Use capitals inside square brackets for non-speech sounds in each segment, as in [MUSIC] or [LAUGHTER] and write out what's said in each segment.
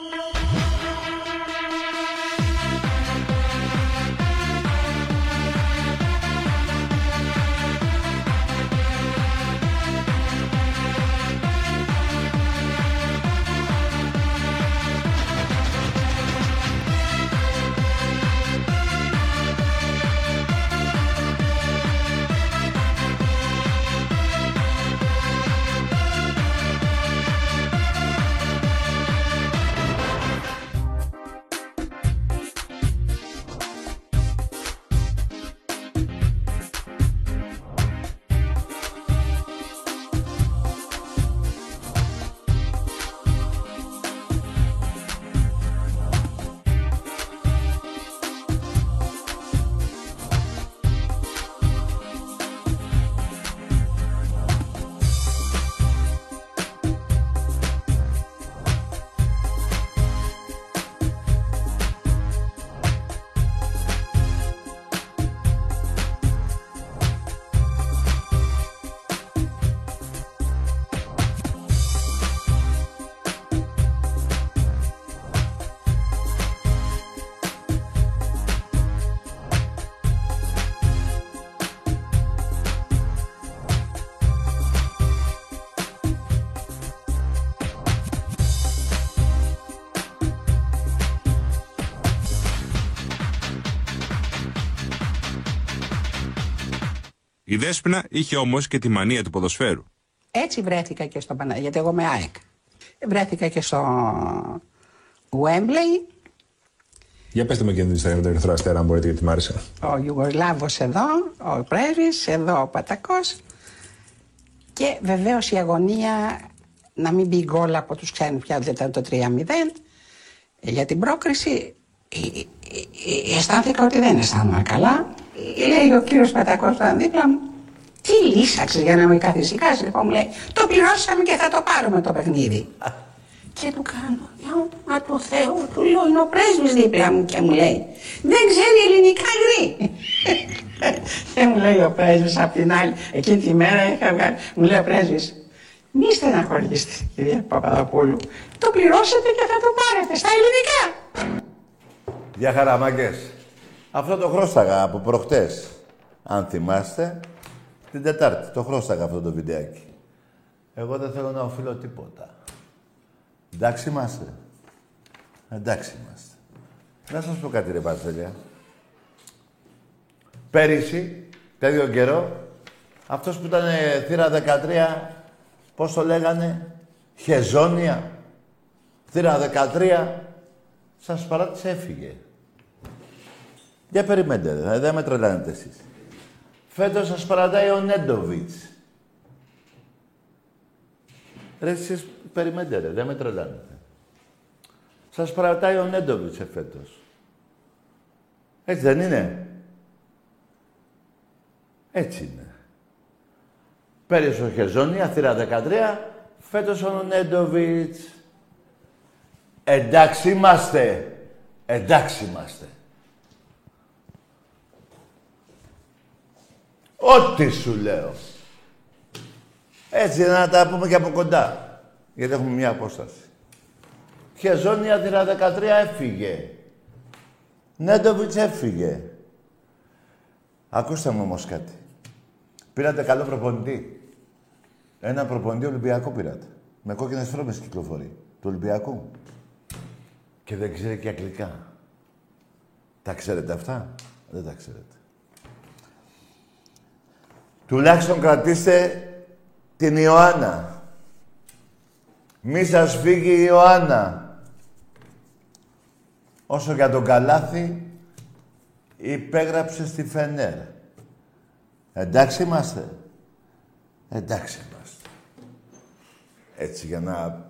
No. Δέσποινα είχε όμως και τη μανία του ποδοσφαίρου. Έτσι βρέθηκα και στο Παναγία, γιατί εγώ είμαι ΑΕΚ. Βρέθηκα και στο Wembley. Για πετε με και την ιστορία με τον Ερυθρό Αστέρα, αν μπορείτε, γιατί μ' άρεσε. Ο Ιουγκοσλάβος εδώ, ο Πρέσβης, εδώ ο Πατακός. Και βεβαίως η αγωνία να μην μπει γκολ από τους ξένους πια, δεν ήταν το 3-0. Για την πρόκριση ε, ε, ε, αισθάνθηκα ότι δεν αισθάνομαι καλά. Λέει ο κύριος Πατακός που ήταν δίπλα μου, τι λύσαξες για να με καθησυχάσει. Λοιπόν μου λέει, το πληρώσαμε και θα το πάρουμε το παιχνίδι. Και του κάνω, για όνομα του Θεού, του λέω, είναι ο πρέσβης δίπλα μου και μου λέει, δεν ξέρει ελληνικά γρή. και μου λέει ο πρέσβης απ' την άλλη, εκείνη τη μέρα είχα βγάλει, μου λέει ο πρέσβης, μη στεναχωρήσετε κυρία Παπαδοπούλου, το πληρώσετε και θα το πάρετε στα ελληνικά. Γεια χαρά, Αυτό το χρώσταγα από προχτές. Αν θυμάστε, την Τετάρτη. Το χρώσταγα αυτό το βιντεάκι. Εγώ δεν θέλω να οφείλω τίποτα. Εντάξει είμαστε. Εντάξει είμαστε. Να σας πω κάτι ρε Παστέλια. Πέρυσι, τέτοιο καιρό, αυτός που ήταν θύρα 13, πώς το λέγανε, χεζόνια, θύρα 13, σας παράτησε έφυγε. Για περιμένετε, δεν με τρελάνετε εσείς. Φέτος σας παρατάει ο Νέντοβιτς. Ρε εσείς περιμένετε ρε, δεν με τρελάνετε. Σας παρατάει ο Νέντοβιτς εφέτος. Έτσι δεν είναι; Έτσι είναι. Πέρυσι ο Χεζόνια, θύρα 13, φέτος ο Νέντοβιτς. Εντάξει είμαστε. Εντάξει είμαστε. Ό,τι σου λέω. Έτσι να τα πούμε και από κοντά. Γιατί έχουμε μια απόσταση. Χεζόνια τη 13 έφυγε. Νέντοβιτς έφυγε. Ακούστε μου όμως κάτι. Πήρατε καλό προπονητή. Ένα προπονητή Ολυμπιακό πήρατε. Με κόκκινες φρόμες κυκλοφορεί. Του Ολυμπιακού. Και δεν ξέρει και αγγλικά. Τα ξέρετε αυτά; Δεν τα ξέρετε. Τουλάχιστον κρατήστε την Ιωάννα. Μη σας φύγει η Ιωάννα. Όσο για τον Καλάθι, υπέγραψε στη Φενέρ. Εντάξει είμαστε. Εντάξει είμαστε. Έτσι για να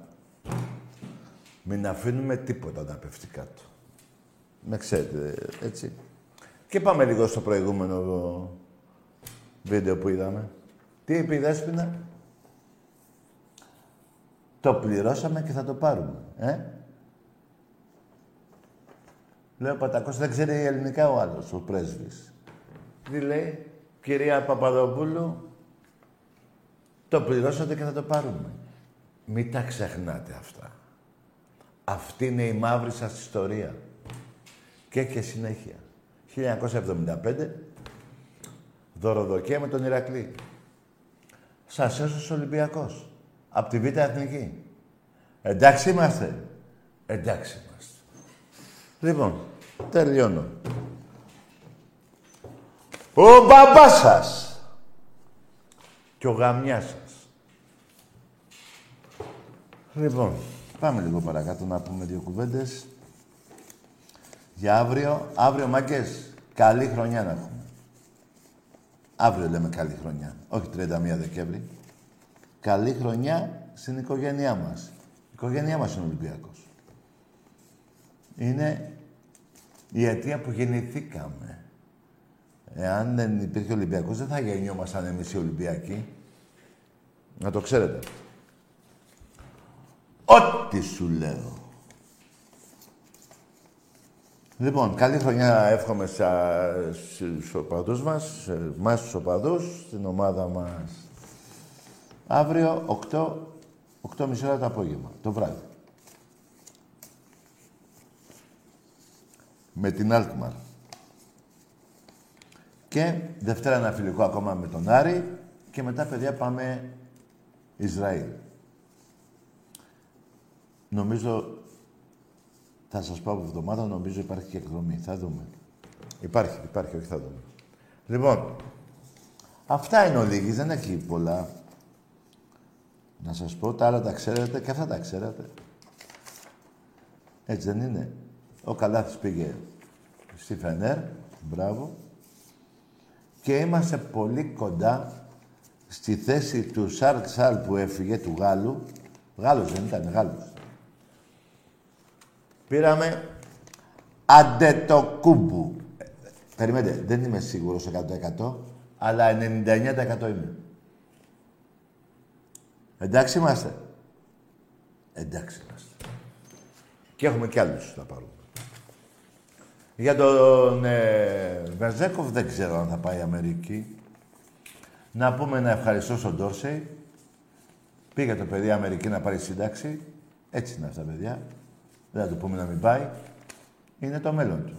μην αφήνουμε τίποτα να πέφτει κάτω. Με ξέρετε, έτσι. Και πάμε λίγο στο προηγούμενο βίντεο που είδαμε. Τι είπε η Δέσποινα; Το πληρώσαμε και θα το πάρουμε. Ε; Λέω Πατακός, δεν ξέρει ελληνικά ο άλλος, ο πρέσβης. Τι λέει, κυρία Παπαδοπούλου, το πληρώσατε και θα το πάρουμε. Μην τα ξεχνάτε αυτά. Αυτή είναι η μαύρη σας ιστορία. Και και συνέχεια. 1975, δωροδοκία με τον Ηρακλή. Σας έσωσε ο Ολυμπιακός. Απ' τη Β' Εθνική. Εντάξει είμαστε. Εντάξει είμαστε. Λοιπόν, τελειώνω. Ο μπαμπάς σας και ο γαμιάς σας. Λοιπόν, πάμε λίγο παρακάτω να πούμε δύο κουβέντες. Για αύριο, αύριο μάγκες, καλή χρονιά να έχουμε. Αύριο λέμε καλή χρονιά, όχι 31 Δεκέμβρη. Καλή χρονιά στην οικογένειά μας. Η οικογένειά μας είναι Ολυμπιακός. Είναι η αιτία που γεννηθήκαμε. Εάν δεν υπήρχε Ολυμπιακός, δεν θα γεννιόμασταν εμείς οι Ολυμπιακοί. Να το ξέρετε. Ό,τι σου λέω. Λοιπόν, καλή χρονιά εύχομαι στα, στους οπαδούς μας, σε εμάς τους οπαδούς, στην ομάδα μας. Αύριο, 8, 8.30 ώρα το απόγευμα, το βράδυ. Με την Alkmaar. Και Δευτέρα ένα φιλικό ακόμα με τον Άρη και μετά, παιδιά, πάμε Ισραήλ. Νομίζω, θα σας πω από εβδομάδα, νομίζω υπάρχει και εκδρομή. Θα δούμε. Υπάρχει, υπάρχει, όχι θα δούμε. Λοιπόν, αυτά είναι ο Λίγης, δεν έχει πολλά. Να σας πω, τα άλλα τα ξέρετε και αυτά τα ξέρετε. Έτσι δεν είναι. Ο Καλάθης πήγε στη Φενέρ, μπράβο. Και είμαστε πολύ κοντά στη θέση του Σαρκ Σαλ που έφυγε, του Γάλλου. Γάλλος δεν ήταν, Γάλλος. Πήραμε αντετοκούμπου. Ε, Περιμένετε, δεν είμαι σίγουρος 100% αλλά 99% είμαι. Εντάξει είμαστε. Εντάξει είμαστε. Και έχουμε κι άλλους να πάρουμε. Για τον ε, Βερζέκοφ δεν ξέρω αν θα πάει Αμερική. Να πούμε ένα ευχαριστώ στον Ντόρσεϊ. Πήγε το παιδί Αμερική να πάρει σύνταξη. Έτσι είναι αυτά, παιδιά. Δεν θα του πούμε να μην πάει. Είναι το μέλλον του.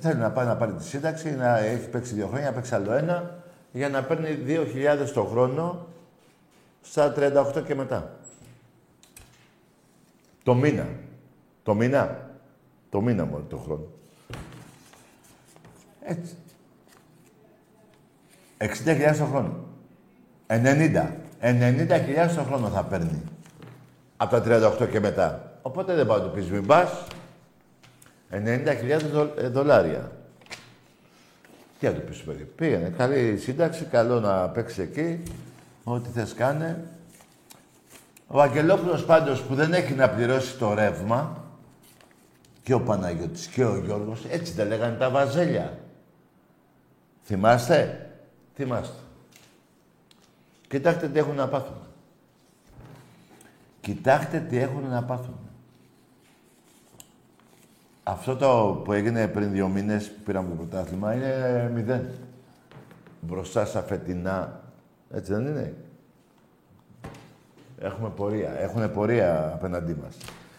Θέλει να πάει να πάρει τη σύνταξη, να έχει παίξει δύο χρόνια, να παίξει άλλο ένα, για να παίρνει 2.000 το χρόνο στα 38 και μετά. Το μήνα. Το μήνα. Το μήνα μόνο το χρόνο. Έτσι. 60.000 το χρόνο. 90. 90.000 το χρόνο θα παίρνει. Από τα 38 και μετά. Οπότε δεν πάω να του πεις μην πας. 90.000 δολ, ε, δολάρια. Τι να του πεις παιδί. Πήγαινε. Καλή σύνταξη. Καλό να παίξεις εκεί. Ό,τι θες κάνε. Ο Αγγελόπουλος πάντως που δεν έχει να πληρώσει το ρεύμα και ο Παναγιώτης και ο Γιώργος, έτσι δεν λέγανε τα βαζέλια. Θυμάστε; Θυμάστε. Κοιτάξτε τι έχουν να πάθουν. Κοιτάξτε τι έχουν να πάθουν. Αυτό το που έγινε πριν δύο μήνες που πήραμε το πρωτάθλημα είναι μηδέν. Μπροστά στα φετινά. Έτσι δεν είναι; Έχουμε πορεία. Έχουν πορεία απέναντί μας.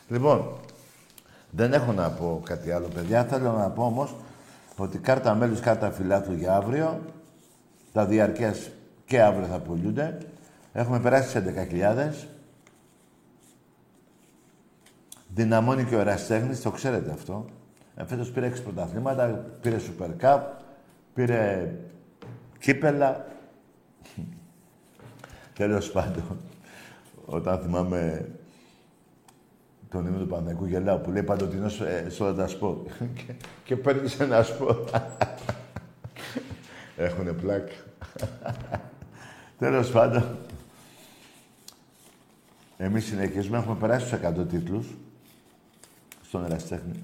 Λοιπόν, δεν έχω να πω κάτι άλλο, παιδιά. Θέλω να πω όμως ότι κάρτα μέλους, κάρτα φιλάθλου για αύριο. Τα διαρκές και αύριο θα πουλούνται. Έχουμε περάσει τις 11.000. Δυναμώνει και ο Εραστέχνης, το ξέρετε αυτό. Ε, φέτος πήρε 6 πρωταθλήματα, πήρε Super Cup, πήρε κύπελα. Τέλος πάντων, όταν θυμάμαι τον ύμνο του Παναγικού γελάω που λέει παντοτινός ε, σε όλα τα σπορ. και, και παίρνεις ένα σπορ. Έχουνε πλάκα. Τέλος πάντων, εμείς συνεχίζουμε, έχουμε περάσει τους 100 τίτλους στον Εραστέχνη.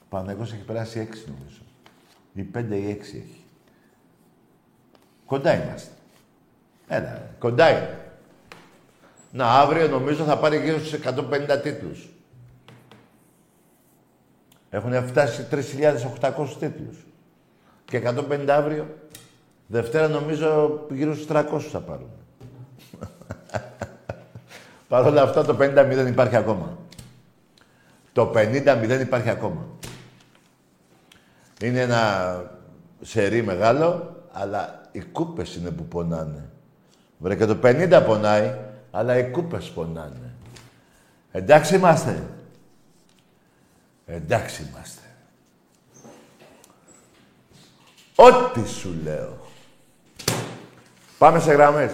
Ο Παναγικός έχει περάσει 6 νομίζω. Ή 5 ή 6 έχει. Κοντά είμαστε. Έλα, κοντά είναι. Να, αύριο νομίζω θα πάρει γύρω στους 150 τίτλους. Έχουν φτάσει 3.800 τίτλους. Και 150 αύριο. Δευτέρα νομίζω γύρω στους 300 θα πάρουν. [LAUGHS] Παρ' όλα αυτά το 50 δεν υπάρχει ακόμα. Το 50-0 υπάρχει ακόμα. Είναι ένα σερί μεγάλο, αλλά οι κούπες είναι που πονάνε. Βρε και το 50 πονάει, αλλά οι κούπες πονάνε. Εντάξει είμαστε. Εντάξει είμαστε. Ό,τι σου λέω. Πάμε σε γραμμές.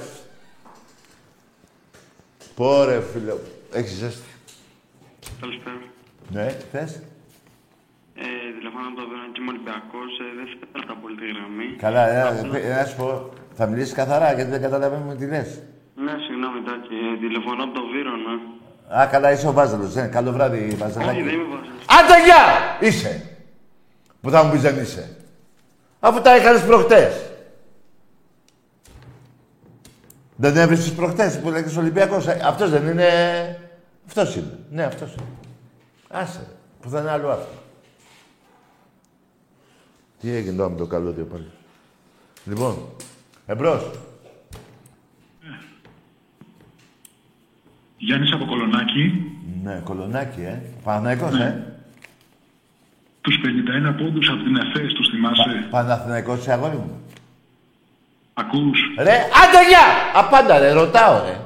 Πόρε, φίλε. Έχεις ζέστη. Καλησπέρα. Ναι, θες. Ε, τηλεφωνώ από το Βερονίκη μου Ολυμπιακός. Ε, δεν θέλω τα πολύ τη γραμμή. Καλά, ε, ε, να σου πω. Θα μιλήσεις καθαρά, γιατί δεν καταλαβαίνουμε τι λες. Ναι, συγγνώμη, Τάκη. Ε, τηλεφωνώ από το Βύρονα. Α, καλά, είσαι ο Βάζελος. Ε. Καλό βράδυ, Όχι, Βαζελάκη. δεν είμαι Βάζελος. Άντε, γεια! Είσαι. Που θα μου πεις δεν είσαι. Αφού τα έκανες προχτές. Δεν έβρισες προχτές που λέγες Ολυμπιακός. Ε, αυτός δεν είναι... Αυτός είναι. Ναι, αυτός είναι. Άσε. Που θα είναι άλλο αυτό. Τι έγινε τώρα με το καλώδιο πάλι. Λοιπόν, εμπρός. Γιάννης από Κολονάκι, Ναι, κολονάκι, ε. Παναθηναϊκός, ε. τους 51 πόντους από την ΕΦΕΣ, τους θυμάσαι; Παναθηναϊκός είσαι αγόρι μου. Ακούς. Ρε, άντε γεια! Απάντα ρε, ρωτάω ρε.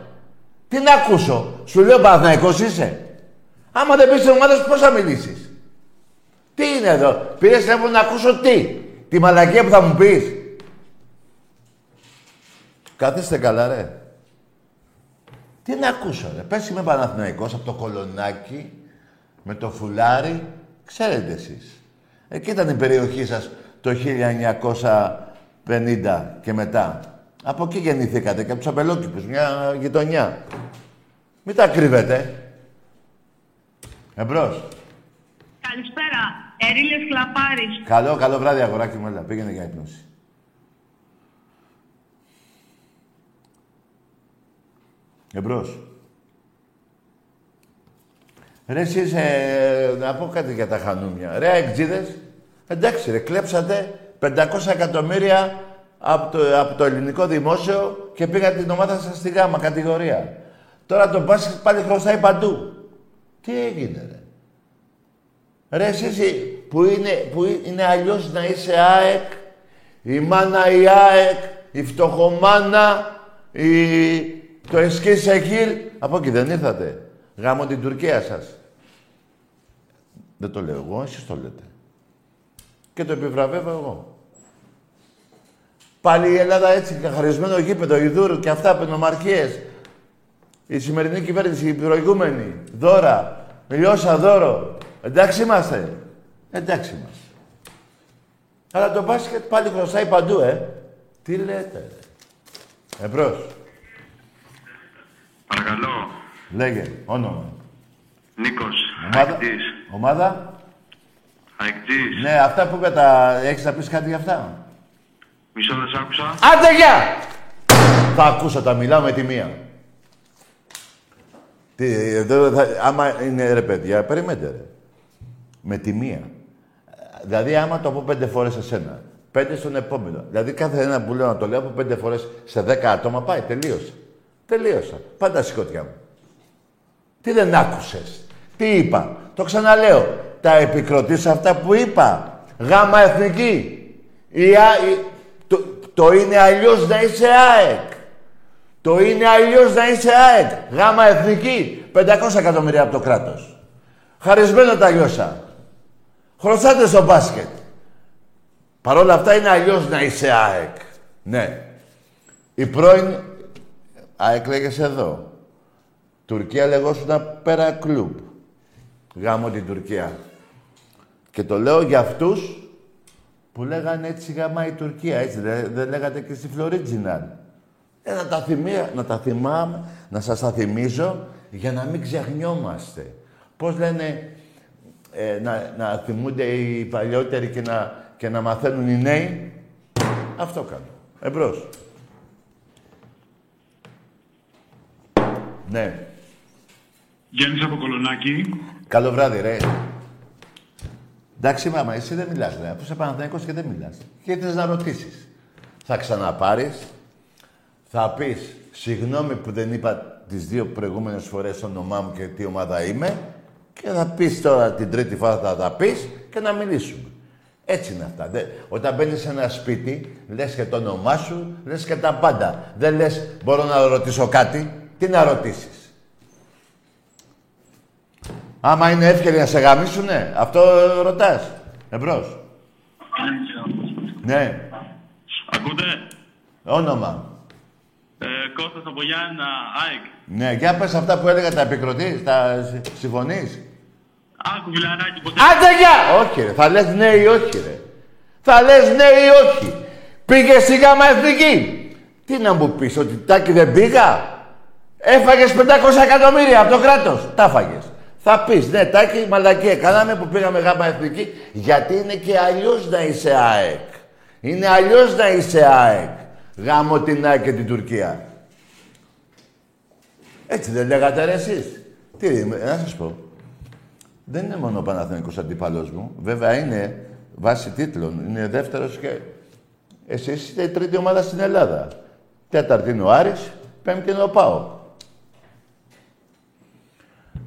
Τι να ακούσω, σου λέω Παναθηναϊκός είσαι. Άμα δεν πεις την ομάδα σου, πώς θα μιλήσεις; Τι είναι εδώ, πήρες τηλέφωνο να ακούσω τι; Τη μαλακία που θα μου πεις; Καθίστε καλά ρε. Τι να ακούσω ρε; Πες είμαι Παναθηναϊκός από το κολονάκι, με το φουλάρι. Ξέρετε εσείς. Εκεί ήταν η περιοχή σας το 1950 και μετά. Από εκεί γεννηθήκατε και από τους απελόκηπους, μια γειτονιά. Μην τα κρύβετε. Εμπρός. Καλησπέρα. Ερήλες Κλαπάρης. Καλό, καλό βράδυ αγοράκι μου, έλα. Πήγαινε για ύπνωση. Εμπρός. Ρε εσείς, ε, να πω κάτι για τα χανούμια. Ρε αεκτζίδες, εντάξει ρε, κλέψατε 500 εκατομμύρια από το, από το ελληνικό δημόσιο και πήγατε την ομάδα σας στη γάμα κατηγορία. Τώρα το μπάσκετ πάλι χρωστάει παντού. Τι έγινε ρε; Ρε εσείς οι- που είναι, που είναι αλλιώς να είσαι ΑΕΚ, η μάνα η ΑΕΚ, η φτωχομάνα, η... το εσκή σεχίλ, από εκεί δεν ήρθατε; Γάμω την Τουρκία σας. Δεν το λέω εγώ, εσείς το λέτε. Και το επιβραβεύω εγώ. Πάλι η Ελλάδα έτσι, καθαρισμένο γήπεδο, Ιδούρου και αυτά, πενομαρχίες. Η σημερινή κυβέρνηση, η προηγούμενη, δώρα, λιώσα δώρο. Εντάξει είμαστε. Εντάξει είμαστε. Αλλά το μπάσκετ πάλι χρωστάει παντού, ε. Τι λέτε, ρε. Εμπρός. Παρακαλώ. Λέγε, όνομα. Νίκος. Ομάδα. Αεκτής. Ομάδα; Αεκτής. Ναι, αυτά που είπα τα... Έχεις να πεις κάτι για αυτά; Μισό δεν σ' άκουσα. Άντε, γεια! Θα ακούσω, τα μιλάω με τη μία. Τι, εδώ θα, άμα είναι ρε παιδιά, περιμένετε ρε. Με τη μία. Δηλαδή, άμα το πω πέντε φορές σε σένα, πέντε στον επόμενο. Δηλαδή, κάθε ένα που λέω να το λέω από πέντε φορές σε δέκα άτομα, πάει, τελείωσα. Τελείωσα. Πάντα σηκώτια μου. Τι δεν άκουσες; Τι είπα; Το ξαναλέω. Τα επικροτείς αυτά που είπα. Γάμα εθνική. Η, Α- η- το, το είναι αλλιώς να είσαι ΑΕΚ. Το είναι αλλιώς να είσαι ΑΕΚ. Γάμα εθνική. 500 εκατομμύρια από το κράτος. Χαρισμένο τα λιώσα. Χρωστάτε στο μπάσκετ. Παρ' όλα αυτά είναι αλλιώς να είσαι ΑΕΚ. Ναι. Η πρώην ΑΕΚ λέγεσαι εδώ. Τουρκία λεγόσουν πέρα κλουμπ. Γάμο την Τουρκία. Και το λέω για αυτούς που λέγανε έτσι γάμα η Τουρκία, έτσι. Δεν, δεν λέγατε και στη Φλωρίτζιναλ. Ε, να τα, θυμία, να τα θυμάμαι, να σας τα θυμίζω για να μην ξεχνιόμαστε. Πώς λένε ε, να, να θυμούνται οι παλιότεροι και να, και να μαθαίνουν οι νέοι; Αυτό κάνω. Εμπρός. Ναι. Γιάννης από Κολονάκι, Καλό βράδυ, ρε. Εντάξει, μάμα, εσύ δεν μιλάς, ρε. Αφού είσαι Παναθηναϊκός και δεν μιλάς. Και θες να ρωτήσεις. Θα ξαναπάρεις. Θα πεις, συγγνώμη που δεν είπα τις δύο προηγούμενες φορές το όνομά μου και τι ομάδα είμαι. Και θα πεις τώρα την τρίτη φορά θα τα πεις και να μιλήσουμε. Έτσι είναι αυτά. Δε- όταν μπαίνεις σε ένα σπίτι, λες και το όνομά σου, λες και τα πάντα. Δεν λες μπορώ να ρωτήσω κάτι. Τι να ρωτήσεις. Άμα είναι εύκολοι να σε γαμίσουνε, αυτό ρωτάς. Εμπρός. Ναι, Ακούτε; όνομα. Ε, Κώστας από Γιάννα, ΑΕΚ. Ναι, για πες αυτά που έλεγα, τα επικροτείς, τα συ- συμφωνείς; Άκου φιλαράκι, ποτέ. Άντε γεια! Όχι ρε, θα λες ναι ή όχι ρε. Θα λες ναι ή όχι. Πήγες στη γάμα εθνική. Τι να μου πεις, ότι τάκι δεν πήγα; Έφαγες 500 εκατομμύρια από το κράτος. Τα φάγες. Θα πεις, ναι, τάκι, μαλακία κάναμε που πήγαμε γάμα εθνική. Γιατί είναι και αλλιώς να είσαι ΑΕΚ. Είναι αλλιώς να είσαι ΑΕΚ. Γάμο την ΑΕΚ και την Τουρκία. Έτσι δεν λέγατε ρε εσείς. Τι, να σας πω. Δεν είναι μόνο ο Παναθηναϊκός αντίπαλος μου. Βέβαια είναι βάση τίτλων. Είναι δεύτερος και... Εσείς είστε η τρίτη ομάδα στην Ελλάδα. Τέταρτη είναι ο Άρης, πέμπτη είναι ο ΠΑΟ.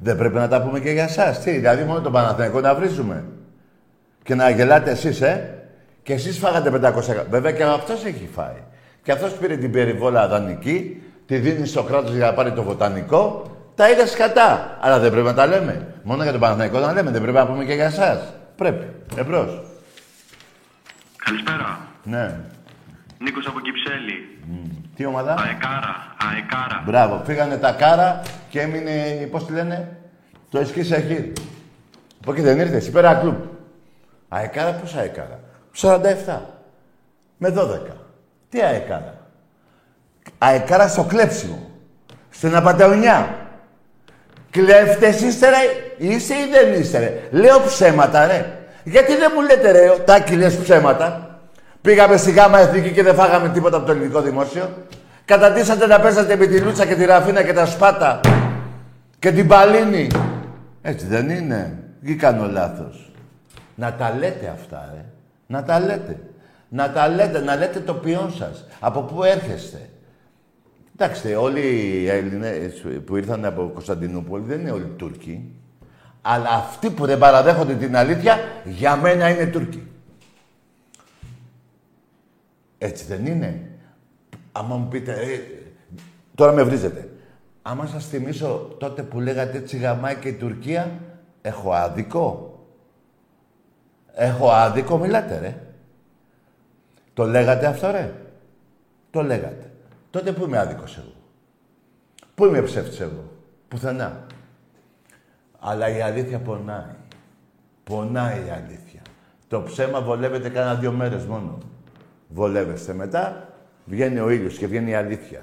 Δεν πρέπει να τα πούμε και για εσάς. Τι, δηλαδή μόνο τον Παναθηναϊκό να βρίζουμε. Και να γελάτε εσείς, ε. Και εσείς φάγατε 500 εκα- Βέβαια και αυτός έχει φάει. Και αυτός πήρε την περιβόλα δανεική, τη δίνει στο κράτος για να πάρει το βοτανικό. Τα είδε σκατά. Αλλά δεν πρέπει να τα λέμε. Μόνο για τον Παναθηναϊκό να λέμε. Δεν πρέπει να πούμε και για εσάς. Πρέπει. Εμπρός. Καλησπέρα. Ναι. Νίκος από Κυψέλη. Τι ομάδα; Αεκάρα, αεκάρα. Μπράβο. Φύγανε τα κάρα και έμεινε, πώς τη λένε, το Εσκισεχίρι. Από εκεί δεν ήρθες, υπέρα κλουμπ. Αεκάρα, πώς αεκάρα; 47. Με 12. Τι αεκάρα. Αεκάρα στο κλέψιμο. Στην απατεωνιά. Κλέφτες είστε ρε, είσαι ή δεν είστε ρε. Λέω ψέματα ρε. Γιατί δεν μου λέτε ρε, Τάκη λες ψέματα. Πήγαμε στη γάμα εθνική και δεν φάγαμε τίποτα από το ελληνικό δημόσιο. Καταντήσατε να παίζατε με τη Λούτσα και τη Ραφίνα και τα Σπάτα και την Παλίνη. Έτσι δεν είναι. Ή κάνω λάθος. Να τα λέτε αυτά, ρε. Να τα λέτε. Να τα λέτε, να λέτε το ποιόν σας. Από πού έρχεστε. Εντάξει, όλοι οι Έλληνες που ήρθαν από Κωνσταντινούπολη δεν είναι όλοι Τούρκοι. Αλλά αυτοί που δεν παραδέχονται την αλήθεια, για μένα είναι Τούρκοι. Έτσι δεν είναι. Άμα μου πείτε, ε, τώρα με βρίζετε. Άμα σας θυμίσω τότε που λέγατε έτσι γαμάει και η Τουρκία, έχω άδικο. Έχω άδικο, μιλάτε ρε. Το λέγατε αυτό ρε; Το λέγατε. Τότε πού είμαι άδικος εγώ. Πού είμαι ψεύτης εγώ. Πουθενά. Αλλά η αλήθεια πονάει. Πονάει η αλήθεια. Το ψέμα βολεύεται κάνα δύο μέρες μόνο. Βολεύεστε μετά, βγαίνει ο ήλιος και βγαίνει η αλήθεια.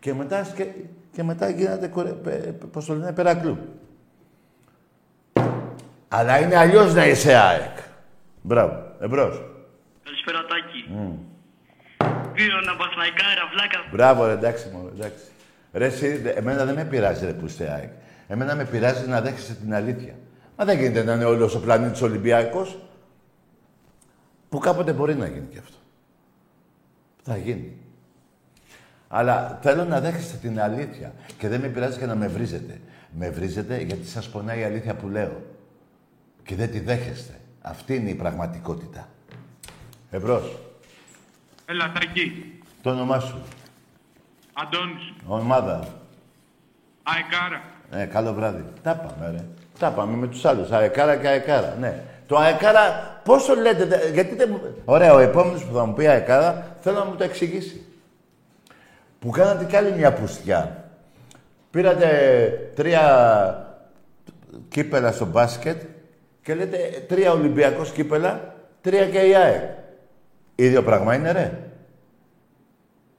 Και μετά, και, και μετά γίνατε, κορε- πε- πε- πώς το λένε, περακλού. Αλλά είναι αλλιώς να είσαι ΑΕΚ. Μπράβο. Εμπρός. Καλησπέρα Τάκη. Δύο να Παναθηναϊκάρα, βλάκα. Μπράβο, ρε, εντάξει, μωρέ, εντάξει. Ρε, εσύ, δε- εμένα δεν με πειράζει, ρε, που είστε ΑΕΚ. Εμένα με πειράζει να δέχεσαι την αλήθεια. Μα δεν γίνεται να είναι όλος ο πλανήτης Ολυμπιακός. Που κάποτε μπορεί να γίνει και αυτό. Θα γίνει. Αλλά θέλω να δέχεστε την αλήθεια. Και δεν με πειράζει και να με βρίζετε. Με βρίζετε γιατί σας πονάει η αλήθεια που λέω. Και δεν τη δέχεστε. Αυτή είναι η πραγματικότητα. Εμπρός. Έλα Τάκη. Το όνομά σου. Αντώνης. Ομάδα. Αεκάρα. Ε, καλό βράδυ. Τα πάμε, ρε. Τα πάμε με τους άλλους. Αεκάρα και αεκάρα. Ναι. Το αεκάρα, πώς το λέτε, δε- γιατί δεν μου... Ωραία, ο επόμενος που θα μου πει αεκάρα, θέλω να μου το εξηγήσει. Που κάνατε κι άλλη μια πουστιά. Πήρατε τρία κύπελα στο μπάσκετ και λέτε τρία Ολυμπιακός κύπελα, τρία και η ΑΕΚ. Ίδιο πράγμα είναι, ρε.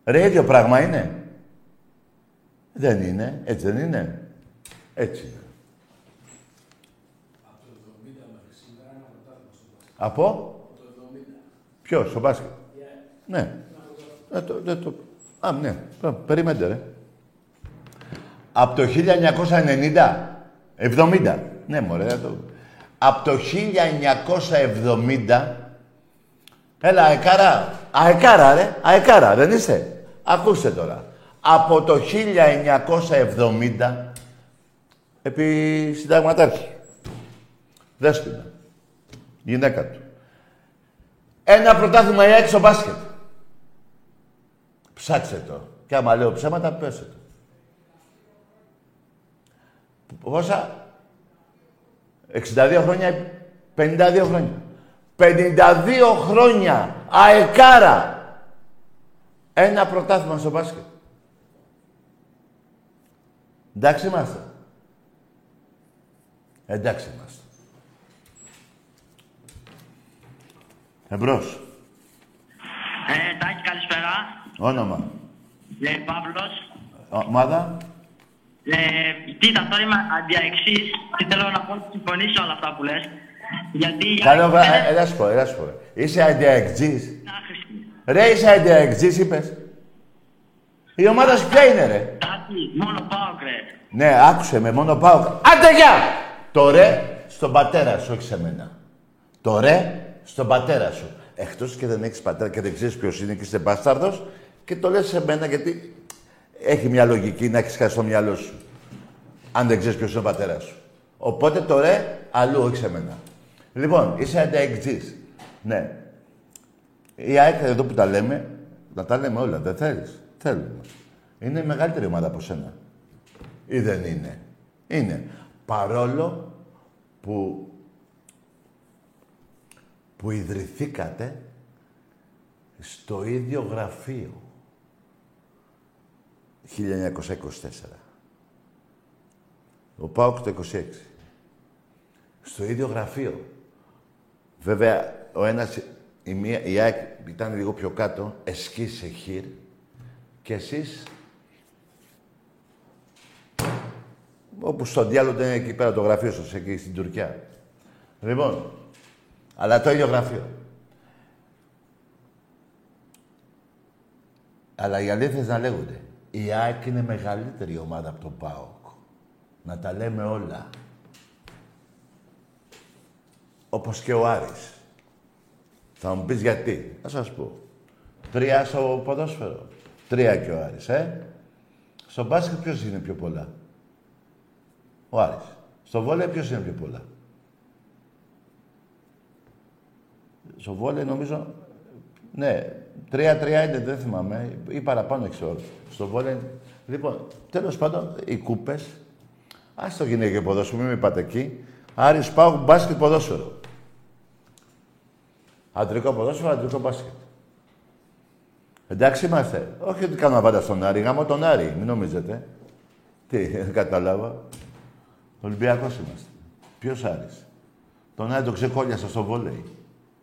Ρε, ίδιο πράγμα είναι. Δεν είναι. Έτσι δεν είναι. Έτσι είναι. Από; Ποιος, στο μπάσκετ. Ναι. Ε, το, δεν το... Α, ναι. Πα- Περιμένετε, ρε. Από το 1990. 70. Ναι, μωρέ. δεν Το... Από το 1970... Έλα, αεκάρα. Αεκάρα, ρε. Αεκάρα, δεν είστε. Ακούστε τώρα. Από το 1970 επί συνταγματάρχη. Δέσποινα. Γυναίκα του. Ένα πρωτάθλημα η ΑΕΚ στο μπάσκετ. Ψάξε το. Και άμα λέω ψέματα, πέσε το. Πόσα; 62 χρόνια, 52 χρόνια. 52 χρόνια. Αεκάρα. Ένα πρωτάθλημα στο μπάσκετ. Εντάξει είμαστε. Εντάξει είμαστε. Εμπρός. Ε, Τάκη, καλησπέρα. Όνομα. Ε, Παύλος. Ομάδα. Ε, κοίτα, τώρα είμαι αντιαεξής και θέλω να πω ότι συμφωνήσω όλα αυτά που λες. Γιατί η Καλό ΑΕΚ βράδυ. δεν Έλα σου πω, έλα σου πω. Είσαι αντιαεκτζής. είναι άχρηστη. Ρε, είσαι αντιαεκτζής, είπες. Η ομάδα σου ποια είναι, ρε; Τάκη, μόνο πάω, κρέ. Ναι, άκουσε με, μόνο πάω. Άντε, γεια! Το ρε στον πατέρα σου, όχι σε μένα. Το ρε στον πατέρα σου. Εκτός και δεν έχεις πατέρα και δεν ξέρεις ποιος είναι και είσαι μπάσταρδος και το λες σε μένα γιατί έχει μια λογική να έχεις χάσει στο μυαλό σου. Αν δεν ξέρεις ποιος είναι ο πατέρας σου. Οπότε το ρε αλλού, όχι σε μένα. Λοιπόν, είσαι ανταεκτζής. Ναι. Η ΑΕΚ εδώ που τα λέμε, να τα λέμε όλα. Δεν θέλεις. Θέλουμε. Είναι η μεγαλύτερη ομάδα από σένα. Ή δεν είναι. Είναι. Παρόλο που, που ιδρυθήκατε στο ίδιο γραφείο. 1924. Ο ΠΑΟΚ το 26. Στο ίδιο γραφείο. Βέβαια, ο ένας, η, μία, η ΑΕΚ ήταν λίγο πιο κάτω, εσκή σε χείρ, και εσείς; Όπου στο διάλογο είναι εκεί πέρα το γραφείο σας, εκεί στην Τουρκία. Λοιπόν, αλλά το ίδιο γραφείο. Αλλά οι αλήθειες να λέγονται. Η ΑΕΚ είναι μεγαλύτερη ομάδα από τον ΠΑΟΚ. Να τα λέμε όλα. Όπως και ο Άρης. Θα μου πεις γιατί. Θα σας πω. Τρία στο ποδόσφαιρο. Τρία και ο Άρης, ε. Στο μπάσκετ ποιος είναι πιο πολλά; Ο Άρης. Στο βόλεϊ ποιος είναι πιο πολλά; Στο βόλεϊ νομίζω... Ναι, τρία-τρία είναι, δεν θυμάμαι. Ή παραπάνω, ξέρω. Στο βόλεϊ... Λοιπόν, τέλος πάντων, οι κούπες... Ας το γυναίκιο ποδόσφαιρο, μην με πάτε εκεί. Άρης πάω μπάσκετ ποδόσφαιρο. Αντρικό ποδόσφαιρο, αντρικό μπάσκετ. Εντάξει είμαστε. Όχι ότι κάνουμε πάντα στον Άρη. Γάμο τον Άρη, μην νομίζετε. Τι, δεν [LAUGHS] κατάλαβα. Ολυμπιακός είμαστε. Ποιος Άρης; Τον Άρη τον ξεκόλιασα στο βόλεϊ.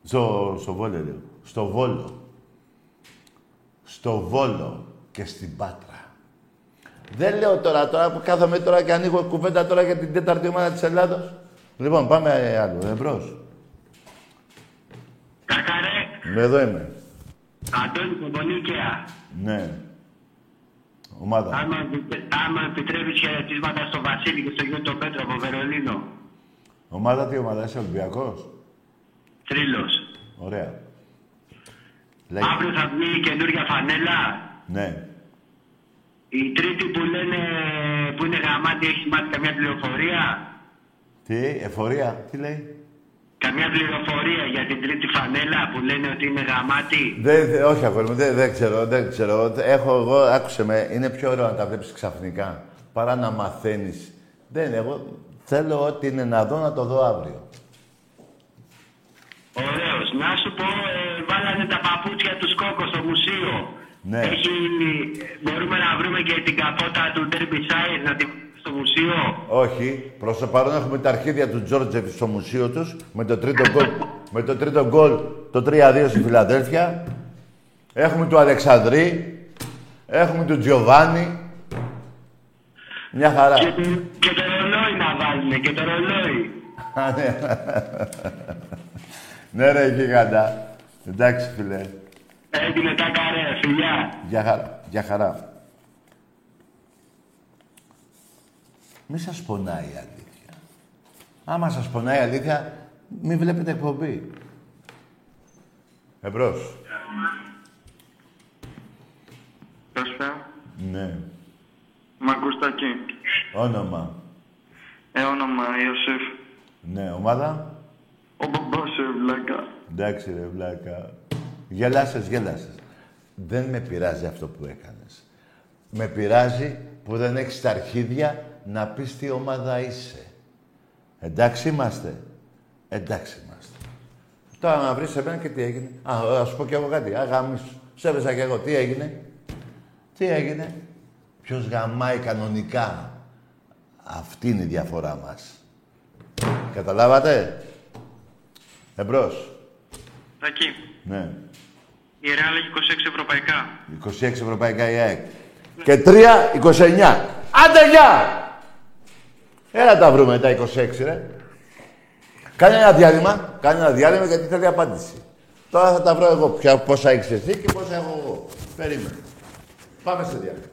Στο, στο βόλεϊ, λέω. Στο Βόλο. Στο Βόλο και στην Πάτρα. Δεν λέω τώρα, τώρα που κάθομαι τώρα και ανοίγω κουβέντα τώρα για την τέταρτη ομάδα της Ελλάδος. Λοιπόν, πάμε άλλο. Εμπρός. Κακαρέ, Με εδώ είμαι. Αντώνη Κομπονίκαια. Ναι. Ομάδα. Άμα, επιτε- άμα επιτρέπεις χαιρετίσματα στο Βασίλη και στο γιο τον Πέτρο από Βερολίνο. Ομάδα τι ομάδα, είσαι Ολυμπιακός; Τρίλος. Ωραία. Λέγε. Αύριο θα βγει η καινούργια φανέλα. Ναι. Η τρίτη που λένε που είναι γαμάτη έχει μάθει καμιά πληροφορία; Τι, εφορία, τι λέει; Καμιά πληροφορία για την τρίτη φανέλα που λένε ότι είναι γαμάτη. Δεν, δε- όχι, αγόρι μου, δεν, δεν ξέρω, δεν ξέρω. Έχω εγώ, άκουσε με, είναι πιο ωραίο να τα βλέπεις ξαφνικά, παρά να μαθαίνεις. Δεν, εγώ θέλω ό,τι είναι να δω, να το δω αύριο. Ωραίος. Να σου πω, ε, βάλανε τα παπούτσια τους Σκόκο στο μουσείο. Ναι. Έχει, μπορούμε να βρούμε και την καπότα του Derby Side να την στο μουσείο; Όχι, προς το παρόν έχουμε τα αρχίδια του Τζόρτζεφ στο μουσείο τους, με το τρίτο γκολ, με το τρίτο γκολ το 3-2 στη Φιλαδέλφια. Έχουμε του Αλεξανδρή, έχουμε του Τζιοβάνι. Μια χαρά. Και, το- και το ρολόι να βάλουμε, και το ρολόι. Α, ναι. ναι ρε γίγαντα. Εντάξει φίλε. Έγινε τα καρέ, φιλιά. Για χαρά. Για χαρά. Μη σας πονάει η αλήθεια. Άμα σας πονάει η αλήθεια, μην βλέπετε εκπομπή. Εμπρός. Καλησπέρα. Ναι. Μ' ακούς Τάκη. Όνομα. Ε, όνομα Ιωσήφ. Ναι, ομάδα. Ο μπαμπάς σου, βλάκα. Εντάξει ρε βλάκα. Γελάσες, γελάσες. Δεν με πειράζει αυτό που έκανες. Με πειράζει που δεν έχεις τα αρχίδια να πεις τι ομάδα είσαι. Εντάξει είμαστε. Εντάξει είμαστε. Τώρα να βρεις εμένα και τι έγινε. Α, θα σου πω κι εγώ κάτι. Α, γαμίσου. Σέβεσα κι εγώ. Τι έγινε; Τι έγινε; Ποιος γαμάει κανονικά; Αυτή είναι η διαφορά μας. Καταλάβατε; Εμπρός. Τακί. Ναι. Η Ρεάλ έχει 26 ευρωπαϊκά. 26 ευρωπαϊκά η ΑΕΚ. Και 3, 29. Άντε, γεια! Έλα τα βρούμε τα 26, ρε. Κάνε ένα διάλειμμα. Κάνε ένα διάλειμμα γιατί θέλει απάντηση. Τώρα θα τα βρω εγώ. Ποια, πόσα έχεις εσύ και πόσα έχω εγώ. Περίμενε. Πάμε σε διάλειμμα.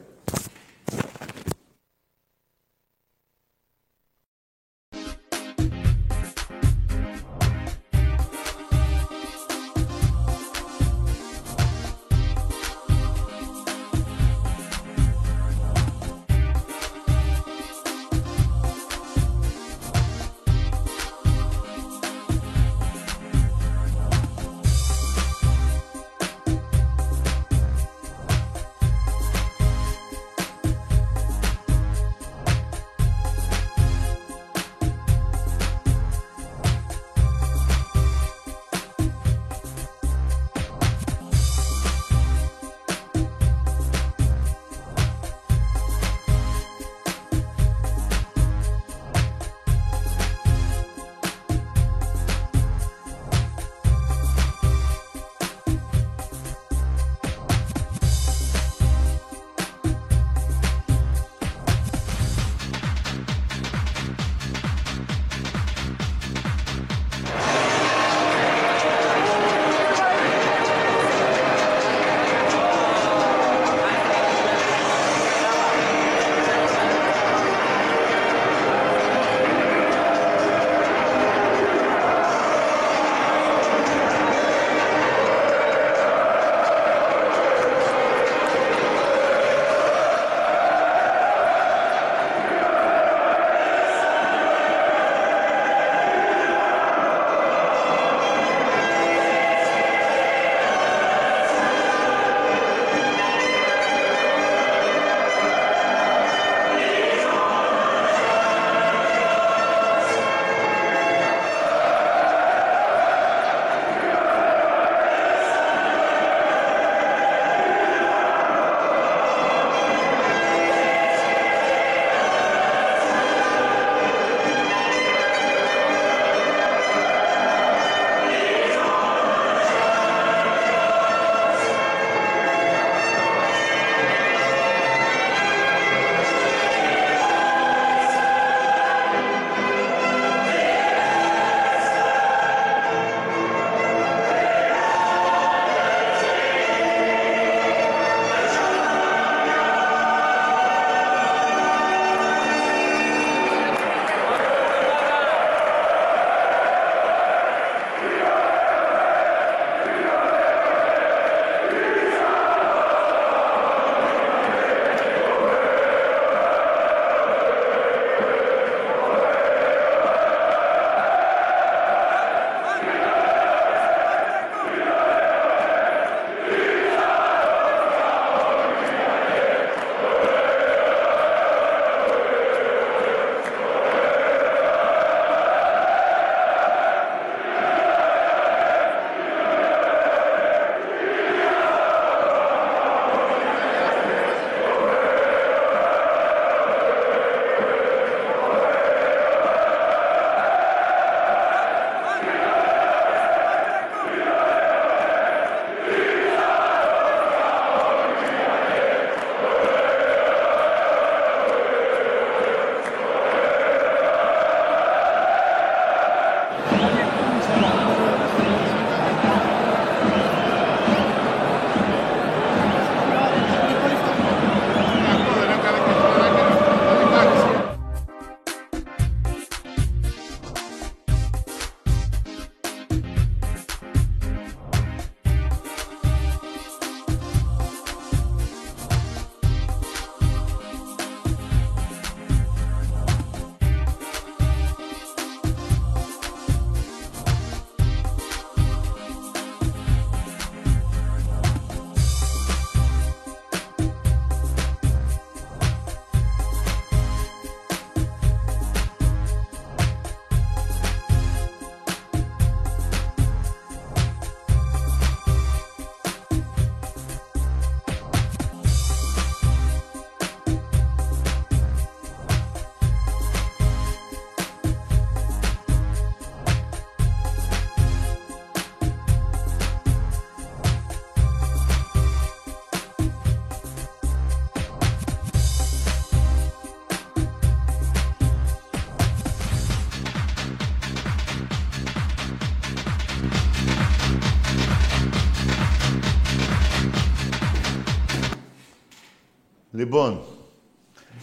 Λοιπόν,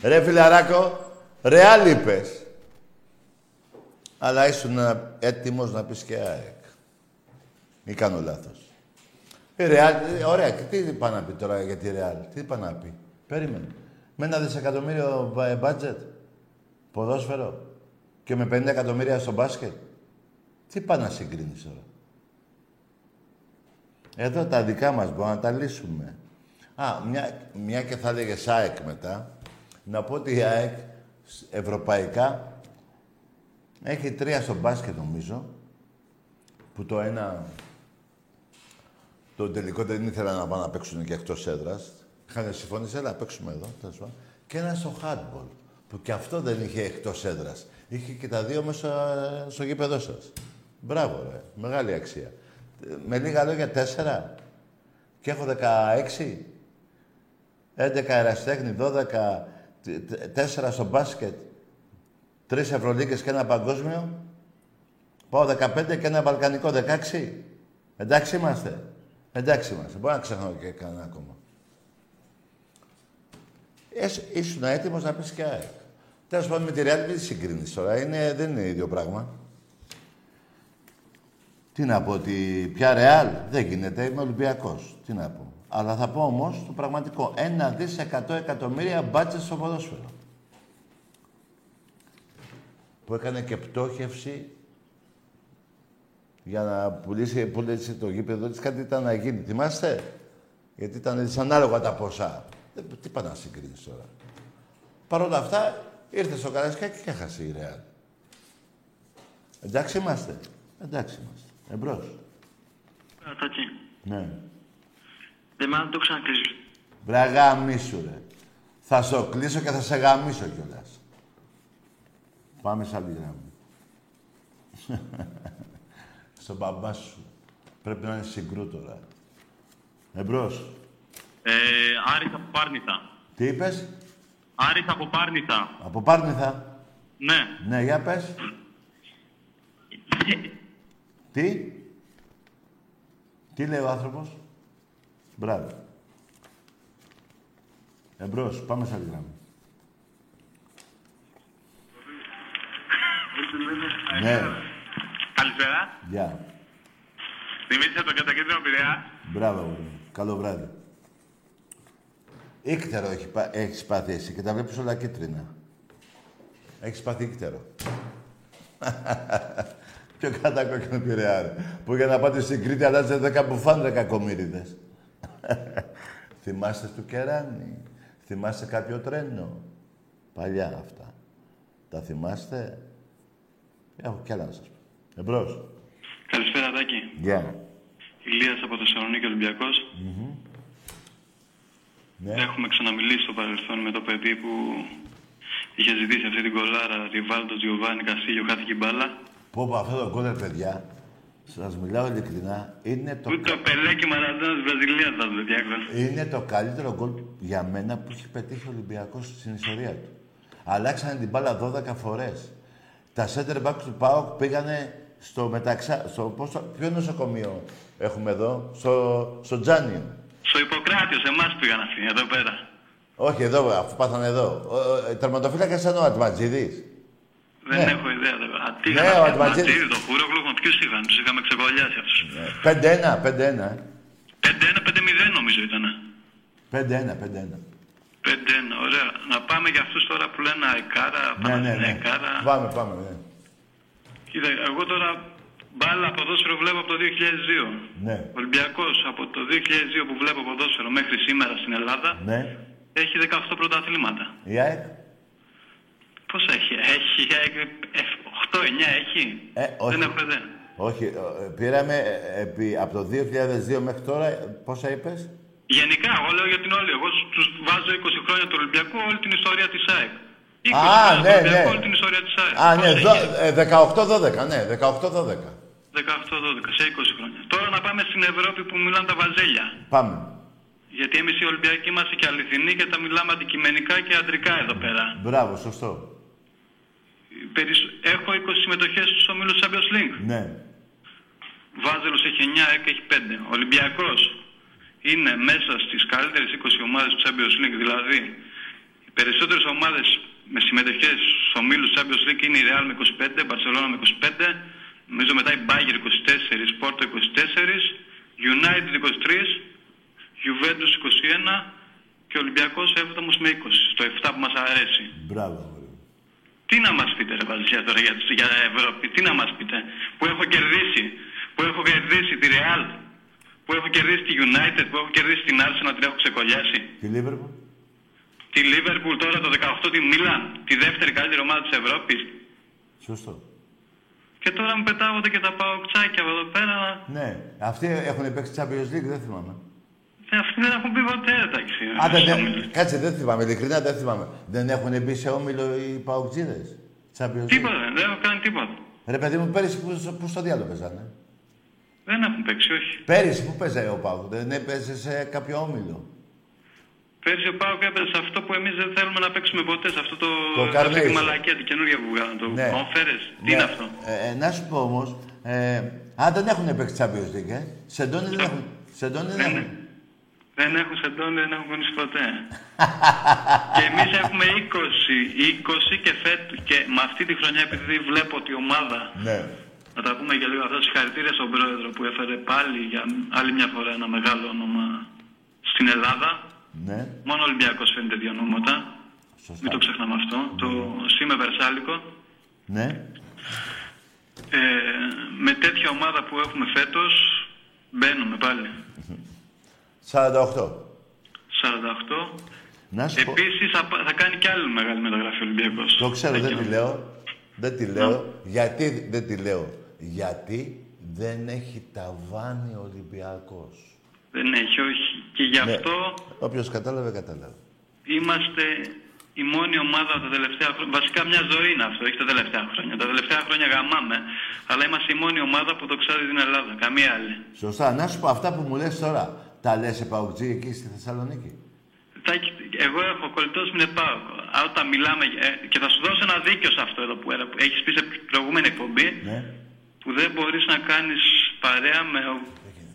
ρε φιλαράκο, ρεάλ είπες. Αλλά ήσουν έτοιμος να πεις και ΑΕΚ. Ή κάνω λάθος. Η Ρεάλ, ε, ωραία, και τι είπα να πει τώρα για τη Ρεάλ, τι είπα να πει. Περίμενε. Με ένα δισεκατομμύριο μπάτζετ, ποδόσφαιρο και με 50 εκατομμύρια στο μπάσκετ. Τι πάει να συγκρίνεις τώρα. Εδώ τα δικά μας μπορούμε να τα λύσουμε. Α, μια, μια και θα έλεγε ΑΕΚ μετά, να πω ότι η ΑΕΚ ευρωπαϊκά έχει τρία στο μπάσκετ νομίζω, που το ένα το τελικό δεν ήθελα να πάνε να παίξουν και εκτός έδρας. Είχαν συμφωνήσει, έλα παίξουμε εδώ. τέλος πάντων. Και ένα στο hardball, που και αυτό δεν είχε εκτός έδρας. Είχε και τα δύο μέσα στο γήπεδό σας. Μπράβο, ρε. Μεγάλη αξία. Με λίγα λόγια, τέσσερα. Και έχω 16. 11 αεραστέχνη, 12, 4 στο μπάσκετ, 3 Ευρωλίγκες και ένα παγκόσμιο. Πάω 15 και ένα βαλκανικό 16. Εντάξει είμαστε. Εντάξει είμαστε. Μπορεί να ξεχνάω και κανένα ακόμα. ήσουν έτοιμος να πεις και ΑΕΚ. Τέλος πάντων με τη Real μην συγκρίνεις τώρα. Είναι, δεν είναι ίδιο πράγμα. Τι να πω, ότι πια Ρεάλ δεν γίνεται, είμαι Ολυμπιακός. Τι να πω. Αλλά θα πω όμως το πραγματικό. Ένα δις εκατό εκατομμύρια μπάτσε στο ποδόσφαιρο. Που έκανε και πτώχευση για να πουλήσει, πουλήσει το γήπεδο της, κάτι ήταν να γίνει. Θυμάστε, γιατί ήταν δυσανάλογα τα ποσά. Ε, τι πάει να συγκρίνεις τώρα. Παρ' όλα αυτά, ήρθε στο Καρασκάκι και έχασε η Ρεάλ. Εντάξει είμαστε. Εντάξει είμαστε. Εμπρός. Τάτσι. Ναι. Δεν μάλλον το ξανακλείσω. Μπρε γαμίσου, ρε. Θα σε κλείσω και θα σε γαμίσω κιόλας. Πάμε σε άλλη γραμμή. [LAUGHS] στον μπαμπά σου. Πρέπει να είναι συγκρού τώρα. Εμπρός. Ε, Άρης από Πάρνηθα. Τι είπες; Άρης από Πάρνηθα. Από Πάρνηθα; Ναι. Ναι, για πες. [LAUGHS] Τι; Τι λέει ο άνθρωπος; Μπράβο. Εμπρός, πάμε σε άλλη γραμμή. ναι. Καλησπέρα. Γεια. Δημήτρης από τον κατακέντρο Πειραιά. Μπράβο, μου. Καλό βράδυ. Ίκτερο έχει, πα- έχεις πάθει εσύ και τα βλέπεις όλα κίτρινα. Έχεις πάθει ίκτερο. [LAUGHS] Πιο κατακόκκινο πειραιά, ρε. Που για να πάτε στην Κρήτη αλλάζετε δέκα μπουφάν δέκα κομμύριδες. Θυμάστε του Κεράνη. Θυμάστε κάποιο τρένο. Παλιά αυτά. Τα θυμάστε; Έχω κι άλλα να σας πω. Εμπρός. Καλησπέρα, Τάκη. Γεια. Ηλίας από Θεσσαλονίκη Ολυμπιακός. Ναι. Έχουμε ξαναμιλήσει στο παρελθόν με το παιδί που είχε ζητήσει αυτή την κολάρα. Ριβάλτος, Τζιοβάνι, Κασίλιο, χάθηκε η μπάλα. Πω πω αυτό το κόλλερ, παιδιά, σας μιλάω ειλικρινά, είναι το, Ούτε ο Πελέ και Μαραντόνα τη Βραζιλίας θα το διάκρον. είναι το καλύτερο γκολ για μένα που έχει πετύχει ο Ολυμπιακός στην ιστορία του. Αλλάξανε την μπάλα 12 φορές. Τα center back του ΠΑΟΚ πήγανε στο μεταξά... Στο, πώς, το- ποιο νοσοκομείο έχουμε εδώ, στο, στο Τζάνιο. Στο Ιπποκράτιο, σε εμάς πήγαν αυτοί, εδώ πέρα. Όχι εδώ, αφού πάθανε εδώ. Ο, ο, τερματοφύλακας ήταν ο Ατματζίδης. Δεν Ναι. έχω ιδέα. Δεν... Α, τι Ναι, είχαν ο αυτοί, Ατματζίδης. Ματζίδη, το Χούρογλου, ποιους είχαν, τους είχαμε ξεκολλιάσει αυτούς. 5-1, 5-1. ε. 5-1-5-0 νομίζω ήταν. 5-1, 5-1. 5-1, ωραία. Να πάμε για αυτούς τώρα που λένε Αεκάρα, Ναι, ναι, ναι. Παναθηναϊκάρα. Πάμε, πάμε, ναι. Κοίτα, εγώ τώρα μπάλα ποδόσφαιρο βλέπω από το 2002. Ναι, Ολυμπιακός από το 2002 που βλέπω ποδόσφαιρο μέχρι σήμερα στην Ελλάδα ναι. έχει 18 πρωταθλήματα. Η ΑΕΚ. Πώς έχει, έχει 8-9 έχει. Ε, όχι. Δεν έχω ιδέα. Όχι, ε, πήραμε ε, επί, από το 2002 μέχρι τώρα, ε, πόσα είπες; Γενικά, εγώ λέω για την όλη. Εγώ τους βάζω 20 χρόνια του Ολυμπιακού όλη την ιστορία της ΑΕΚ. 20 Α, χρόνια ναι, του Ολυμπιακού, ναι. όλη την ιστορία της ΑΕΚ. Α, Πώς ναι, έχει; δο- ε, 18-12, ναι, 18-12. 18-12, σε 20 χρόνια. Τώρα να πάμε στην Ευρώπη που μιλάνε τα βαζέλια. Πάμε. Γιατί εμείς οι Ολυμπιακοί είμαστε και αληθινοί και τα μιλάμε αντικειμενικά και αντρικά εδώ πέρα. Μπράβο, σωστό. Περισ- Έχω 20 συμμετοχές στους ομίλους Champions League. Ναι. Βάζελος έχει 9, ΕΚ έχει 5. Ολυμπιακός είναι μέσα στις καλύτερες 20 ομάδες του Champions League, δηλαδή περισσότερες ομάδες με συμμετοχές στους ομίλους Champions League είναι η Real με 25, Barcelona με 25, νομίζω μετά η Bayern 24, Porto 24, United 23, Juventus 21 και ο Ολυμπιακός 7 με 20, το 7 που μας αρέσει. Μπράβο. Αγόρι μου. Τι να μας πείτε ρε Βαλσιά τώρα για, για Ευρώπη, τι να μας πείτε. Που έχω κερδίσει, που έχω κερδίσει τη Real, που έχω κερδίσει τη United, που έχω κερδίσει την Arsenal, την έχω ξεκολλιάσει. Τη Λίβερπουλ. Τη Liverpool τώρα το 18 τη Μίλαν, τη δεύτερη καλύτερη ομάδα της Ευρώπης. Σωστό. Και τώρα μου πετάγονται και τα παοκτσάκια από εδώ πέρα. Ναι. Αυτοί έχουν παίξει Champions League, δεν θυμάμαι. Ε, Αυτοί δεν έχουν πει ποτέ, εντάξει. Α, δεν, στο δεν- όμιλο. κάτσε, δεν θυμάμαι. Ειλικρινά δεν θυμάμαι. Δεν έχουν μπει σε όμιλο οι Παοκτζίδες. Champions League. Τίποτα, δεν έχω κάνει τίποτα. Ρε παιδί μου, πέρυσι που, που στο διάλογο παίζανε. Δεν έχουν παίξει, όχι. Πέρυσι που παίζανε ο Πάουκ, δεν έπαιζε σε κάποιο όμιλο; Πέρσι ο Πάοκ έπαιζε σε αυτό που εμείς δεν θέλουμε να παίξουμε ποτέ, σε αυτό το. Το σε αυτή τη Carnation. μαλακία, την καινούργια που βγάλαν. Το Ναι. Conference. Τι Ναι. είναι αυτό; Ε, ε, να σου πω όμως, ε, αν δεν έχουν παίξει Champions League, ε, Σεντόνι δεν έχουν. Σεντόνι δεν Ναι, έχουν. Ναι. Δεν έχουν σεντόνι, δεν έχουν κονίσει ποτέ. [LAUGHS] και εμείς έχουμε 20, 20 και φέτο. Και με αυτή τη χρονιά, επειδή βλέπω ότι η ομάδα. Ναι. Να τα πούμε και λίγο αυτό. Συγχαρητήρια στον πρόεδρο που έφερε πάλι για άλλη μια φορά ένα μεγάλο όνομα στην Ελλάδα. Ναι. Μόνο ο Ολυμπιακός φαίνεται δύο ονόματα. Σωστά. Μην το ξεχνάμε αυτό. Το Σίμε Βερσάλικο. Ναι. Ε, με τέτοια ομάδα που έχουμε φέτος μπαίνουμε πάλι. 48. 48. Να σου πω. Επίσης θα, πα- θα κάνει κι άλλη μεγάλη μεταγραφή ο Ολυμπιακός. Το ξέρω, δεν τη λέω. Δεν τη λέω. Γιατί δεν τη λέω. Γιατί δεν έχει ταβάνι ο Ολυμπιακός. Δεν έχει, όχι. Και γι' Ναι. αυτό Όποιος κατάλαβε, κατάλαβε. είμαστε η μόνη ομάδα τα τελευταία χρόνια. Βασικά μια ζωή είναι αυτό, όχι τα τελευταία χρόνια. Τα τελευταία χρόνια γαμάμε, αλλά είμαστε η μόνη ομάδα που δοξάζει την Ελλάδα. Καμία άλλη. Σωστά. Να σου πω αυτά που μου λες τώρα. Τα λες σε Παουτζή εκεί στη Θεσσαλονίκη; Τάκη, εγώ έχω κολλητός μην πάω. Όταν μιλάμε, ε, και θα σου δώσω ένα δίκιο σε αυτό εδώ που, που έχεις πει σε προηγούμενη εκπομπή, Ναι. που δεν μπορείς να κάνεις παρέα με ο-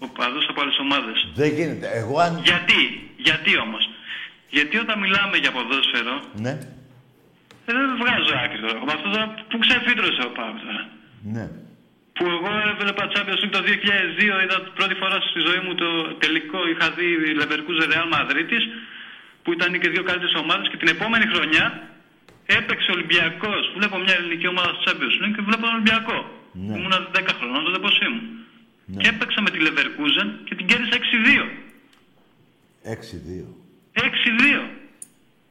οπαδούς από άλλες ομάδες. Δεν γίνεται. Εγώ αν... Γιατί, γιατί όμως; Γιατί όταν μιλάμε για ποδόσφαιρο, Ναι. ε, δεν βγάζω άκρη τώρα. Με αυτό τώρα που ξεφύτρωσε ο Πάου τώρα; Ναι. Που εγώ έβλεπα Champions League το 2002, είδα πρώτη φορά στη ζωή μου το τελικό, είχα δει Leverkusen Real Madrid που ήταν και δύο καλύτερες ομάδες και την επόμενη χρονιά έπαιξε ο Ολυμπιακός. Βλέπω μια ελληνική ομάδα στο Champions League και βλέπω τον Ολυμπιακό. Ναι. Ήμουνα 10 χρονών, τότε πώς ήμουν. Και έπαιξα με τη Leverkusen και την κέρδισα 6-2. 6-2. 6-2.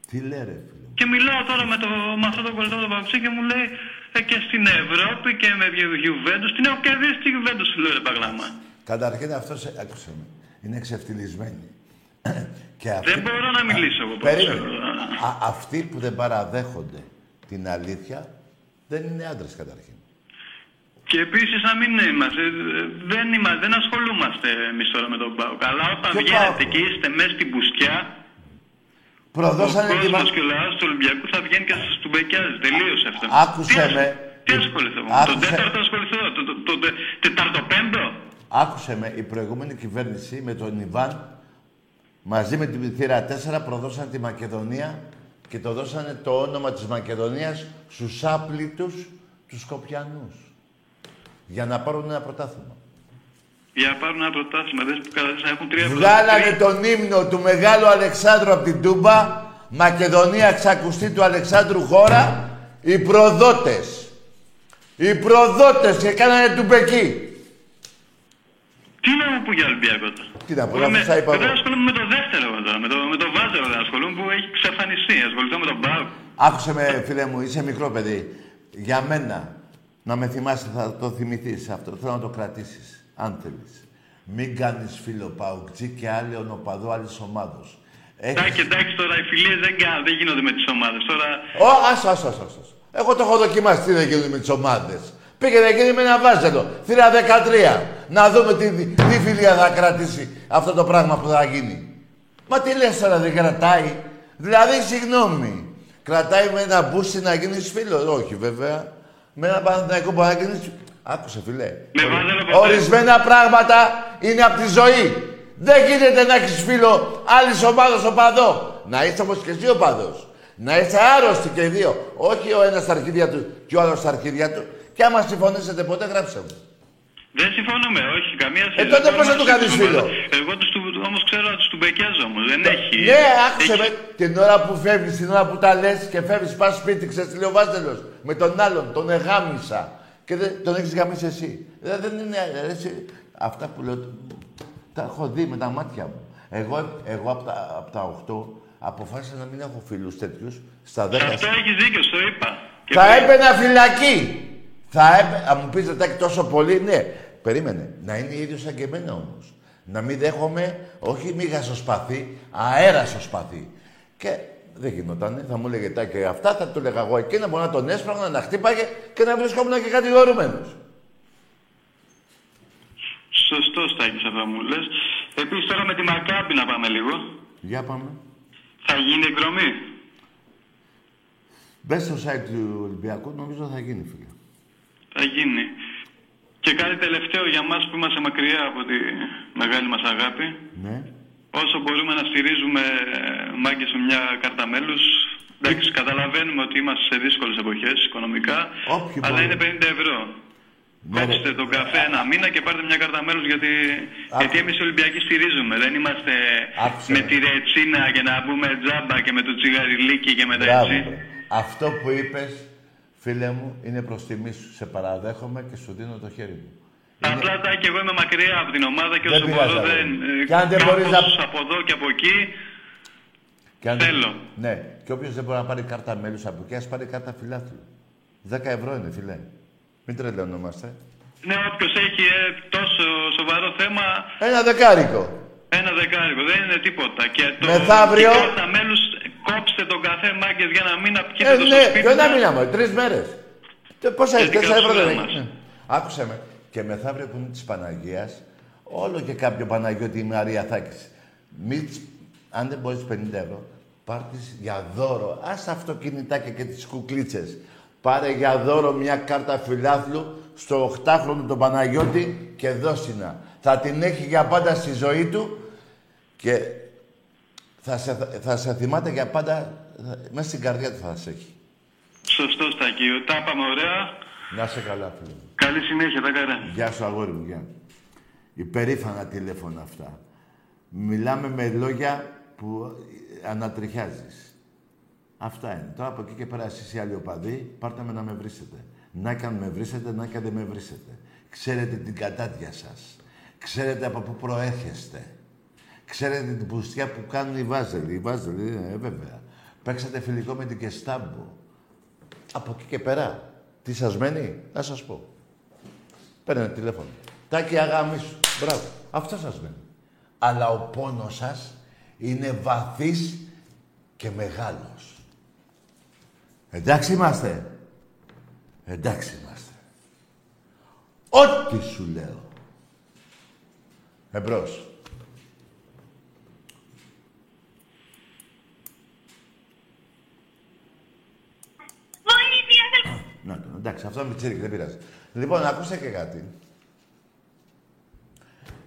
Τι λέει ρε φίλε. μου. Και μιλάω τώρα με, το, με αυτό το κολλητό του Παουξή και μου λέει ε, και στην Ευρώπη και με Juventus. Την έχω κερδίσει τη Juventus, λέω ρε Παγλάμα. Καταρχήν αυτός σε... άκουσε με. Είναι εξευτυλισμένη. [CLEARS THROAT] Και Δεν μπορώ να μιλήσω εγώ Περίμενε. ποδόσφαιρο. Α, αυτοί που δεν παραδέχονται την αλήθεια δεν είναι άντρες καταρχήν. Και επίσης να μην είμαστε, ε, δεν, είμαστε, δεν ασχολούμαστε εμείς τώρα με τον Πάο. Αλλά όταν Ποιο βγαίνετε ΠΑΟΚ; και είστε μέσα στην πουσκιά, ο Προδώσανε τη κόσμο μα... και ο λαό του Ολυμπιακού θα βγαίνει και σα του μπεκιάζει. Τελείωσε αυτό. Άκουσε Τι ασ- με. Τι ασχοληθώ. Άκουσε. Τον τέταρτο ασχοληθώ. Το, το, το, το, τεταρτοπέμπτο. Άκουσε με, η προηγούμενη κυβέρνηση με τον Ιβάν μαζί με την θύρα 4 προδώσαν τη Μακεδονία και το δώσανε το όνομα της Μακεδονίας στους άπλητους τους Σκοπιανούς. Για να πάρουν ένα πρωτάθλημα. Για να πάρουν ένα πρωτάθλημα. Δεν που καταδείξαν να έχουν τρία Βγάλανε τον ύμνο του Μεγάλου Αλεξάνδρου από την Τούμπα, Μακεδονία ξακουστή του Αλεξάνδρου χώρα, οι προδότες. Οι προδότες και κάνανε του Μπεκί. Τι να μου πω για Ολυμπιακό τώρα; Τι να πω, Εγώ αφού με- στα είπα Βέβαια εγώ. ασχολούμαι με το δεύτερο εγώ τώρα. Με το, με το Βάζελο δεν ασχολούμαι που έχει ξεφανιστεί. Ασχοληθώ με τον Πάο. Άκουσε με, φίλε μου, είσαι μικρό παιδί. Για μένα, να με θυμάσαι, θα το θυμηθείς αυτό. Θέλω να το κρατήσεις, αν θέλεις. Μην κάνεις φίλο Παουκτζή και άλλη ονοπαδό άλλης ομάδος. Εντάξει, Έχεις... εντάξει τώρα οι φιλίες δεν, κα- δεν γίνονται με τις ομάδες. Τώρα Ω, άσο, άσο, άσο, άσο. Εγώ το έχω δοκιμάσει τι δεν γίνεται με τις ομάδες. Πήγαινε εκείνη με ένα βάζελο. Θύρα 13. Να δούμε τι, τι φιλία θα κρατήσει αυτό το πράγμα που θα γίνει. Μα τι λες τώρα δεν κρατάει; Δηλαδή, συγγνώμη. Κρατάει με ένα μπούσι να γίνεις φίλος; Όχι βέβαια. Με ένα παναθηναϊκό που να γίνεις... Άκουσε φιλέ. Με Ορι- βάζελο ποτέ. Ορισμένα πράγματα είναι από τη ζωή. Δεν γίνεται να έχεις φίλο άλλης ομάδας οπαδό. Να είσαι όμως και εσύ οπαδός. Να είστε άρρωστοι και οι δύο. Όχι ο ένας στα αρχίδια του και ο άλλος στα αρχίδια του. Και άμα συμφωνήσετε ποτέ, γράψτε μου. Δεν συμφωνούμε, όχι, καμία σχέση. τότε Δεν πώς θα μπορούμε του να κάνεις συμφωνούμε. φίλο; Εγώ τους του, όμως ξέρω να τους του μπεκιάζω όμως, δεν έχει. Ναι, άκουσε έχει- με. Την ώρα που φεύγεις, την ώρα που τα λες και φεύγεις, πας σπίτι, ξέρεις τι λέει ο Βάζελος. Με τον άλλον, τον εγάμισα. Και δεν, τον έχεις γαμίσει εσύ. Ε, δεν είναι, ε, εσύ. Αυτά που λέω, τα έχω δει με τα μάτια μου. Εγώ, εγώ από τα, απ' τα 8 αποφάσισα να μην έχω φίλους τέτοιους. Στα 10 Σε αυτό έχεις δίκιο, στο είπα. Και θα πριν- έπαιρνα φυλακή. Θα έπαιρνα. Αν μου πεις Ζετάκη τόσο πολύ, ναι. Περίμενε. Να είναι ίδιος σαν και εμένα όμως. Να μην δέχομαι, όχι μίγα στο σπαθί, αέρα στο σπαθί. Και δεν γινότανε. Θα μου έλεγε Τάκη αυτά, θα του έλεγα εγώ εκείνα. Μπορεί να τον έσπραγνα, να χτύπαγε και να βρισκόμουν και κατηγορούμενο. Σωστό, Στάκης, αυτά μου λες. Επίσης τώρα με τη Μακάμπη να πάμε λίγο. Για πάμε. Θα γίνει εκδρομή. Μπες στο site του Ολυμπιακού, νομίζω θα γίνει φίλε. Θα γίνει. Και κάτι τελευταίο για μας που είμαστε μακριά από τη μεγάλη μας αγάπη. Ναι. Όσο μπορούμε να στηρίζουμε μάγκες με μια κάρτα μέλους, εντάξει, καταλαβαίνουμε ότι είμαστε σε δύσκολες εποχές οικονομικά, Όποιοι αλλά μπορούν. είναι 50 ευρώ. Ναι, ρε. Κόψτε τον καφέ ένα μήνα και πάρτε μια κάρτα μέλους γιατί, γιατί εμείς οι Ολυμπιακοί στηρίζουμε. Δεν είμαστε Άκουσε με με. τη ρετσίνα και να μπούμε τζάμπα και με το τσιγαριλίκι και με τα Μπράβο. έτσι. Αυτό που είπες, φίλε μου, είναι προς τιμή σου. Σε παραδέχομαι και σου δίνω το χέρι μου. Είναι- Απλά τα και εγώ είμαι μακριά από την ομάδα και Δεν όσο πειράζει, μπορώ αγόρι. δεν. ε, Και αν δεν μπορείς να- κάπως από εδώ και από εκεί. Και αν Θέλω. Ναι. Και όποιος δεν μπορεί να πάρει κάρτα μέλους από εκεί, ας πάρει κάρτα φιλάθλου. 10 ευρώ είναι, φιλέ. Μην τρελαινόμαστε. Ναι, όποιος έχει ε, τόσο σοβαρό θέμα, Ένα δεκάρικο. ένα δεκάρικο. Δεν είναι τίποτα. Και το Μεθαύριο- και τα μέλους, κόψτε τον καφέ μάγκες για ένα μήνα, πιείτε Ε, το στο ναι, σπίτι. ποιο να σας. μείναμε, τρεις μέρες. Πόσα Και έχει, την 4 ευρώ δεν καψούρα έχεις. μας. Ναι. Άκουσε με. Και μεθαύριο που είναι της Παναγίας, όλο και κάποιο Παναγιώτη η Μαρία θα έχεις. Μη τις- αν δεν μπορείς 50 ευρώ, πάρ' τις για δώρο. Α τα αυτοκινητάκια και τις κουκλίτσες. Πάρε για δώρο μια κάρτα φιλάθλου στο 8χρονο τον Παναγιώτη και δώσινα. Θα την έχει για πάντα στη ζωή του και θα σε, θα σε θυμάται για πάντα, θα- μέσα στην καρδιά του θα σε έχει. Σωστό, Στακίου. Τα είπαμε ωραία. Να σε καλά, φίλε μου. Καλή συνέχεια, τα καρά. Γεια σου, αγόρι μου, γεια. Υπερήφανα τηλέφωνα αυτά. Μιλάμε με λόγια που ε, ανατριχιάζεις. Αυτά είναι. Τώρα από εκεί και πέρα εσείς οι άλλοι οπαδοί, πάρτε με να με βρίσετε. Να και αν με βρίσετε, να και αν δεν με βρίσετε. Ξέρετε την κατάτια σας. Ξέρετε από πού προέρχεστε. Ξέρετε την πουστιά που κάνουν οι Βάζελοι. Οι Βάζελοι, ε, βέβαια. Παίξατε φιλικό με την Κεστάμπο. Από εκεί και πέρα, τι σας μένει, να σας πω. Παίρνε τηλέφωνο. Τάκη αγάμι σου. Μπράβο. Αυτό σας μένει. Αλλά ο πόνος σας είναι βαθύς και μεγάλος. Εντάξει είμαστε. Εντάξει είμαστε. Ό,τι σου λέω. Εμπρός. Βοήθεια! Να το, εντάξει, αυτό με τσίρικ, δεν πειράζει. Λοιπόν, ακούστε και κάτι.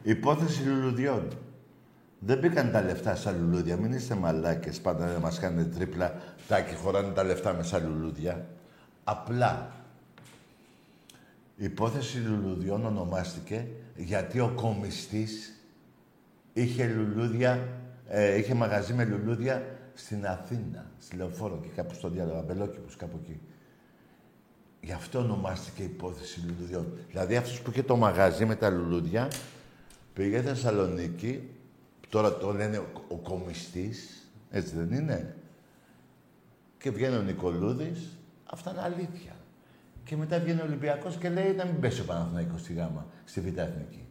Υπόθεση λουλουδιών. Δεν μπήκαν τα λεφτά στα λουλούδια. Μην είστε μαλάκες πάντα να μας κάνετε τρίπλα τάκι χωράνε τα λεφτά με στα λουλούδια. Απλά η υπόθεση λουλουδιών ονομάστηκε γιατί ο κομιστής είχε λουλούδια, ε, είχε μαγαζί με λουλούδια στην Αθήνα, στη Λεωφόρο και κάπου στο διάλογο, Αμπελόκηπους, κάπου εκεί. Γι' αυτό ονομάστηκε υπόθεση λουλουδιών. Δηλαδή αυτός που είχε το μαγαζί με τα λουλούδια πήγε στη Θεσσαλονίκη, τώρα το λένε ο, ο κομιστής, έτσι δεν είναι; Και βγαίνει ο Νικολούδης, αυτά είναι αλήθεια. Και μετά βγαίνει ο Ολυμπιακός και λέει να μην πέσει ο Παναθηναϊκός στη γάμα, στη Β' Εθνική.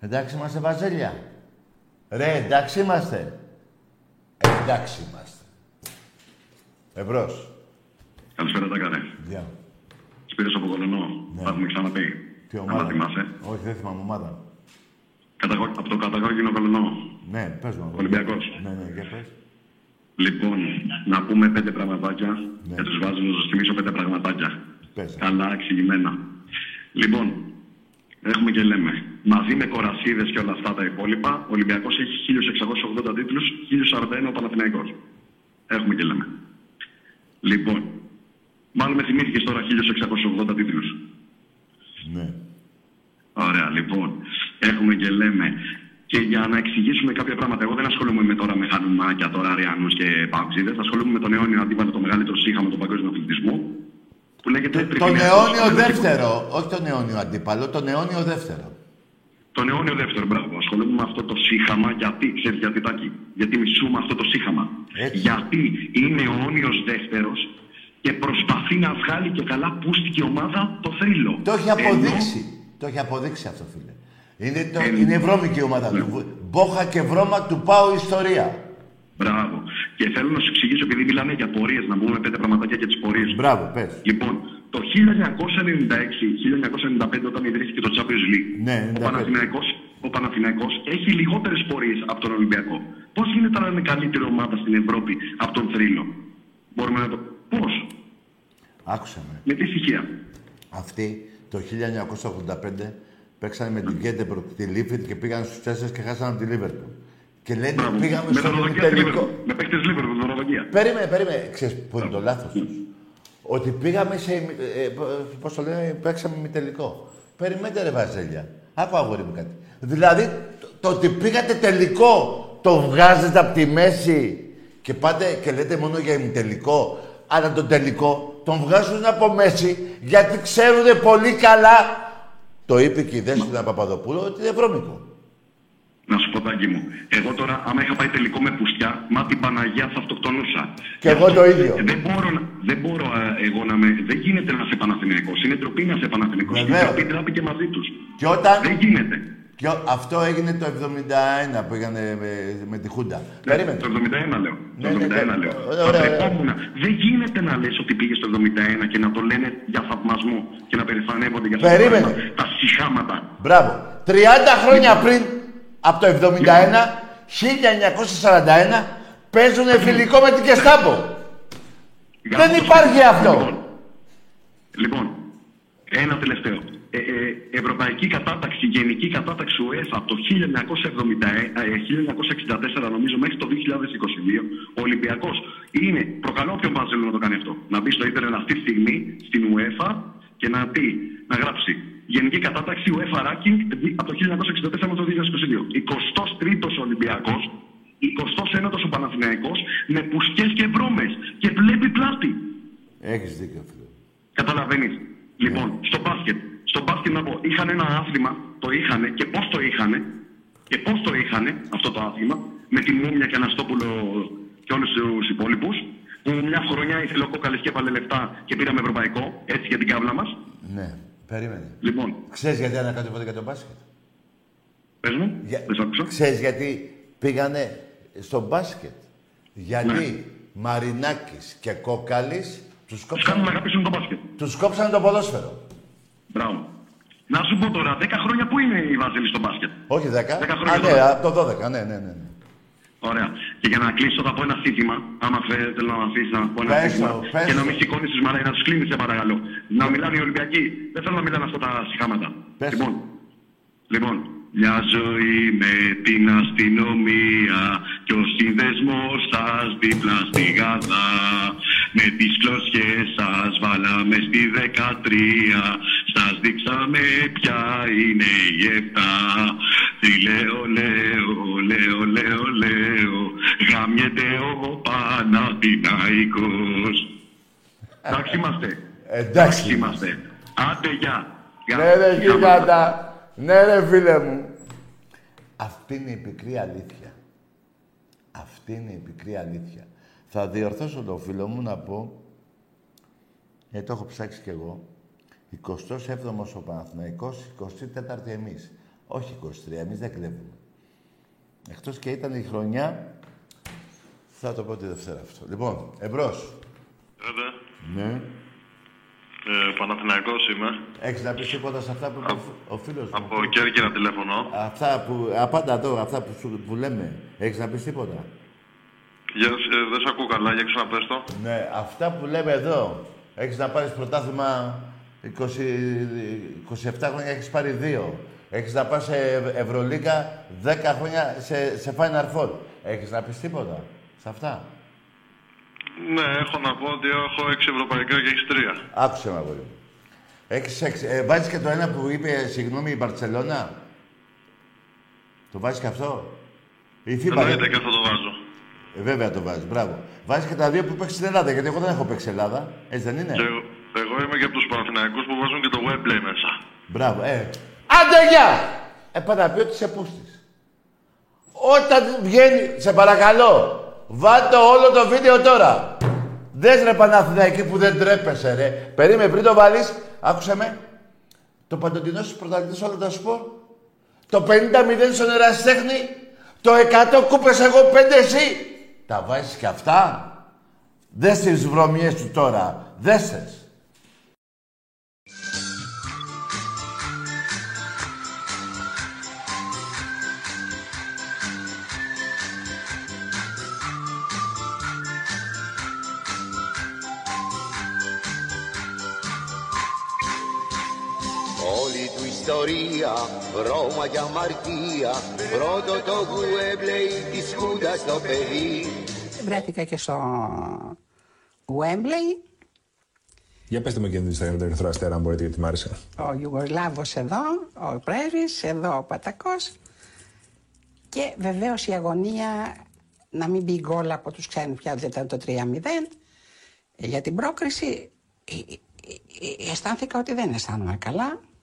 Εντάξει είμαστε Βαζέλια. Ρε, εντάξει είμαστε. Εντάξει είμαστε. Εμπρός. Καλησπέρα, τα καρέ. Γεια. Σπύρος από Κολονό. Ναι. Τα έχουμε ξαναπεί. Τι Αν ομάδα; τα θυμάσαι. Όχι, δεν θυμάμαι ομάδα. Καταγω... Από το καταγόγινο Κολονό. Ναι, πες μου. Ολυμπιακός. Ναι, ναι, για πες. Λοιπόν, να πούμε πέντε πραγματάκια Ναι. και τους βάζω να σας θυμίσω πέντε πραγματάκια. Πες. Καλά εξηγημένα. Λοιπόν, έχουμε και λέμε. Μαζί με κορασίδες και όλα αυτά τα υπόλοιπα, ο Ολυμπιακός έχει 1680 τίτλους, 1041 ο Παναθηναϊκός. Έχουμε και λέμε. Λοιπόν, μάλλον με θυμήθηκες τώρα 1680 τίτλους. Ναι. Ωραία, λοιπόν. Έχουμε και λέμε. Και για να εξηγήσουμε κάποια πράγματα, εγώ δεν ασχολούμαι με τώρα με χανουμάκια, τώρα αριανού και παγκοσίδε. Ασχολούμαι με τον αιώνιο αντίπαλο, το μεγαλύτερο σύγχαμα του παγκόσμιου αθλητισμού. Που λέγεται Τον Τριφυλιακός. αιώνιο δεύτερο. Όχι τον αιώνιο αντίπαλο, τον αιώνιο δεύτερο. Τον αιώνιο δεύτερο, μπράβο. Ασχολούμαι με αυτό το σύγχαμα. Γιατί, ξέρεις γιατί τάκι. Γιατί μισούμε αυτό το σύγχαμα. Έτσι. Γιατί είναι αιώνιος δεύτερος και προσπαθεί να βγάλει και καλά πούστηκε η ομάδα το θρύλο. Το έχει Ενώ- αποδείξει. Το έχει αποδείξει αυτό, φίλε. Είναι, το, Ε, είναι η βρώμικη ομάδα ναι. του. Μπόχα και βρώμα του πάω ιστορία. Μπράβο. Και θέλω να σου εξηγήσω, επειδή μιλάμε για πορείες, να πούμε πέντε πραγματάκια για τις πορείες. Μπράβο, πες. Λοιπόν, το 1996-1995 όταν ιδρύθηκε το Champions League, Ναι, ο, 95. Παναθηναϊκός, ο Παναθηναϊκός έχει λιγότερες πορείες από τον Ολυμπιακό. Πώς γίνεται να είναι καλύτερη ομάδα στην Ευρώπη από τον Θρύλο; Μπορούμε να το... Πώς; Άκουσα με. Με τι στοιχεία; Αυτοί το 1985 παίξανε με την Γκέτεμποργκ τη Λίνφιλντ και πήγαν στους τέσσερις και χάσανε από τη Λίβερπουλ. Και λένε Μπράβο. πήγαμε με στο δωροδοκία στη τελικό. Liverpool. Με παίχτες Liverpool, δωροδοκία. Περίμενε, περίμενε. Ξέρεις που είναι το λάθος τους. Ότι πήγαμε σε... Ε, πώς το λένε, παίξαμε με τελικό. Περιμένετε ρε Βαζέλια. Άκου αγόρι μου κάτι. Δηλαδή, το, το ότι πήγατε τελικό, το βγάζετε από τη μέση και πάτε και λέτε μόνο για ημιτελικό. Αλλά τον τελικό τον βγάζουν από μέση γιατί ξέρουν πολύ καλά. Το είπε και η Δέσποινα Παπαδοπούλου ότι είναι βρώμικο. Να σου πω τάκι μου. Εγώ τώρα, άμα είχα πάει τελικό με πουστιά, μα την Παναγία θα αυτοκτονούσα. Και εγώ το ίδιο. Δεν μπορώ, να- δεν μπορώ ε, εγώ να με. Δεν γίνεται να είσαι Παναθηναϊκός. Είναι ντροπή να είσαι Παναθηναϊκός. Η Βεβαίως. ντροπή τράπηκε μαζί τους. Και όταν... Δεν γίνεται. Και ο- αυτό έγινε το 71 που πήγανε με, με τη Χούντα. Περίμενε. Το 71 λέω. Ναι, το ναι, 71 ναι. λέω. Ωραία, ωραία, ωραία. Πατρεπόμουν. Δεν γίνεται να λες ότι πήγες το 71 και να το λένε για θαυμασμό και να περηφανεύονται για αυτό το Περίμενε. πράγμα. Τα συχάματα. Μπράβο. 30 χρόνια πριν, από το 71, 1941, παίζουν φιλικό με την Κεστάμπο. Για Δεν αυτό- υπάρχει αυτό. Λοιπόν, λοιπόν, ένα τελευταίο. Ε, ε, ευρωπαϊκή κατάταξη, γενική κατάταξη UEFA από το 1970, ε, 1964 νομίζω μέχρι το 2022, ο Ολυμπιακός είναι, προκαλώ όποιον Βάζελο να το κάνει αυτό, να μπει στο ίντερνετ αυτή τη στιγμή στην UEFA και να πει, να γράψει Γενική κατάταξη UEFA ranking δι- από το 1964 μέχρι το 2022. 23ος Ολυμπιακός, 21ος ο Παναθηναϊκός με πουσκές και βρώμες και βλέπει πλάτη. Έχεις δίκιο, φίλε. Καταλαβαίνεις. Λοιπόν, στο μπάσκετ. Στο μπάσκετ να πω, είχαν ένα άθλημα, το είχανε και πώς το είχανε. Και πώς το είχανε αυτό το άθλημα, με τη Μούμια και Αναστόπουλο και όλους τους υπόλοιπους. Που μια χρονιά ήθελε ο Κόκαλης και έβαλε λεφτά και πήραμε ευρωπαϊκό, έτσι για την κάβλα μας. Ναι, περίμενε. Λοιπόν, Ξέρεις γιατί ανακάτευονται για το μπάσκετ; πες μου, Για... δεν σ' άκουσα. Ξέρεις γιατί πήγανε στο μπάσκετ; Γιατί Ναι. Μαρινάκης και Κόκαλης τους Τους κάνουν να κόψαν, αγαπήσουν το μπάσκετ. τους κόψαν το ποδόσφαιρο. Μπράβο. Να σου πω τώρα, 10 χρόνια που είναι η Βάζελη στο μπάσκετ; Όχι 10. Δέκα χρόνια Α, ναι, τώρα. από το 12, ναι, ναι, ναι. ναι. Ωραία. Και για να κλείσω θα πω ένα σύνθημα. Άμα θέλετε να με αφήσεις να πω ένα Πες σύνθημα. το, πες Και να το. μην σηκώνεις τι μαρέ, να τους κλείνεις, σε παρακαλώ. Να μιλάνε οι Ολυμπιακοί. Δεν θέλω να μιλάνε αυτά τα συχάματα. Πες το. Λοιπόν, λοιπόν, μια ζωή με την αστυνομία και ο σύνδεσμος σας δίπλα στη Γαδά. Με τις κλωσιές σας βάλαμε στη δεκατρία Σας δείξαμε ποια είναι η εφτά Τι λέω, λέω, λέω, λέω, λέω Γαμιέται ο Παναθηναϊκός Εντάξει είμαστε Εντάξει. είμαστε Άντε γεια Γεια. Ναι ρε Γεια, γίγαντα. Ναι ρε φίλε μου. Αυτή είναι η πικρή αλήθεια. Αυτή είναι η πικρή αλήθεια. Θα διορθώσω το φίλο μου να πω, γιατί το έχω ψάξει κι εγώ, 27ος ο Παναθηναϊκός, 24η εμείς. Όχι 23, εμείς δεν κλέβουμε. Εκτός και ήταν η χρονιά, θα το πω τη Δευτέρα αυτό. Λοιπόν, εμπρός. Βέβαια. Ναι. Ε, Παναθηναϊκός είμαι. Έχεις να πεις τίποτα σε αυτά που είπε ο φίλος μου; Από Κέρκυρα τηλέφωνο. Αυτά που, απάντα εδώ, αυτά που, σου, που λέμε. Έχεις να πεις τίποτα; Για, ε, δεν σε ακούω καλά, για ξαναπες το. Ναι, αυτά που λέμε εδώ. Έχεις να πάρεις πρωτάθλημα 20, 27 χρόνια, έχεις πάρει δύο. Έχεις να πας σε Ευ- Ευρωλίγκα 10 χρόνια σε, σε Final Four. Έχεις να πεις τίποτα σε αυτά; Ναι, έχω να πω ότι έχω έξι ευρωπαϊκά και έχεις τρία. Άκουσε με, αγόρι μου. Έχεις έξι. Ε, βάζεις και το ένα που είπε, συγγνώμη, η Μπαρτσελώνα. Το βάζεις και αυτό; Η FIBA. Εννοείται και αυτό το βάζω. Ε, βέβαια το βάζεις, μπράβο. Βάζεις και τα δύο που παίξεις στην Ελλάδα, γιατί εγώ δεν έχω παίξει Ελλάδα. Έτσι δεν είναι; Και εγώ, εγώ είμαι και από τους Παναθηναϊκούς που βάζουν και το webplay μέσα. Μπράβο, ε. Άντε, γεια! Ε, πάντα πει ότι σε πούστης. Όταν βγαίνει, σε παρακαλώ, βάλτε όλο το βίντεο τώρα. Δες ρε Παναθηναϊκή που δεν τρέπεσαι ρε. Περίμενε πριν το βάλεις, άκουσε με. Το παντοτινό στους πρωταθλητές όλα τα σπορ. Το 50-0 στον ερασιτέχνη. Το 100 κούπες εγώ 5 εσύ. Τα βάζεις και αυτά. Δες τις βρωμιές του τώρα. Δες τες. Ιστορία, Ρώμα και αμαρτία. Πρώτο το γουέμπλεϊ της Χούντας το παιδί. Βρέθηκα και στο Wembley, Για πετε μου και την Instagram του Ερυθρό Αστέρα, αν μπορείτε, γιατί μ' άρεσε. ο Ιουγκοσλάβος εδώ, ο Πρέσβης, εδώ ο Πατακός. Και βεβαίως η αγωνία να μην μπει γκολ από τους ξένους πια δεν ήταν το 3-0 Ε, για την πρόκριση ε, ε, ε, αισθάνθηκα ότι δεν αισθάνομαι καλά. Ε,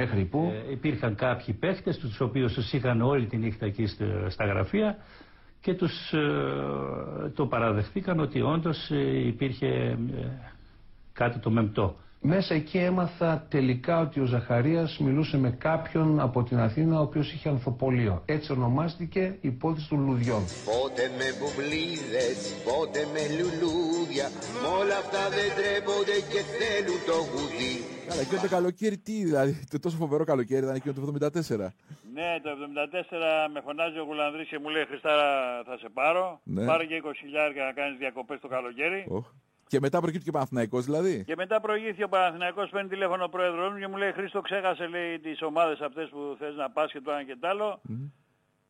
μέχρι που. Ε, υπήρχαν κάποιοι παίχτες, τους οποίους τους είχαν όλη τη νύχτα εκεί στο- στα γραφεία και τους ε, το παραδεχτήκαν ότι όντως ε, υπήρχε ε, κάτι το μεμπτό. Μέσα εκεί έμαθα τελικά ότι ο Ζαχαρίας μιλούσε με κάποιον από την Αθήνα ο οποίος είχε ανθοπολείο. Έτσι ονομάστηκε η υπόθεση των λουδιών. Πότε με μπουμπλίδες, πότε με λουλούδια Μ' όλα αυτά δεν τρέπονται και θέλουν το γουδί Καλά, εκείνο το καλοκαίρι τι, δηλαδή, το τόσο φοβερό καλοκαίρι ήταν εκείνο το 74. Ναι, το 74 με φωνάζει ο Γουλανδρής και μου λέει Χριστάρα θα σε πάρω. Ναι. Πάρε και 20 χιλιάρια να κάνεις διακοπές το καλοκαίρι. Οχ. Και μετά προκύπτει και Παναθηναϊκός δηλαδή. Και μετά προηγήθηκε ο Παναθηναϊκός, παίρνει τηλέφωνο ο πρόεδρος μου και μου λέει Χρήστο ξέχασε λέει τις ομάδες αυτές που θες να πας και το ένα και το άλλο.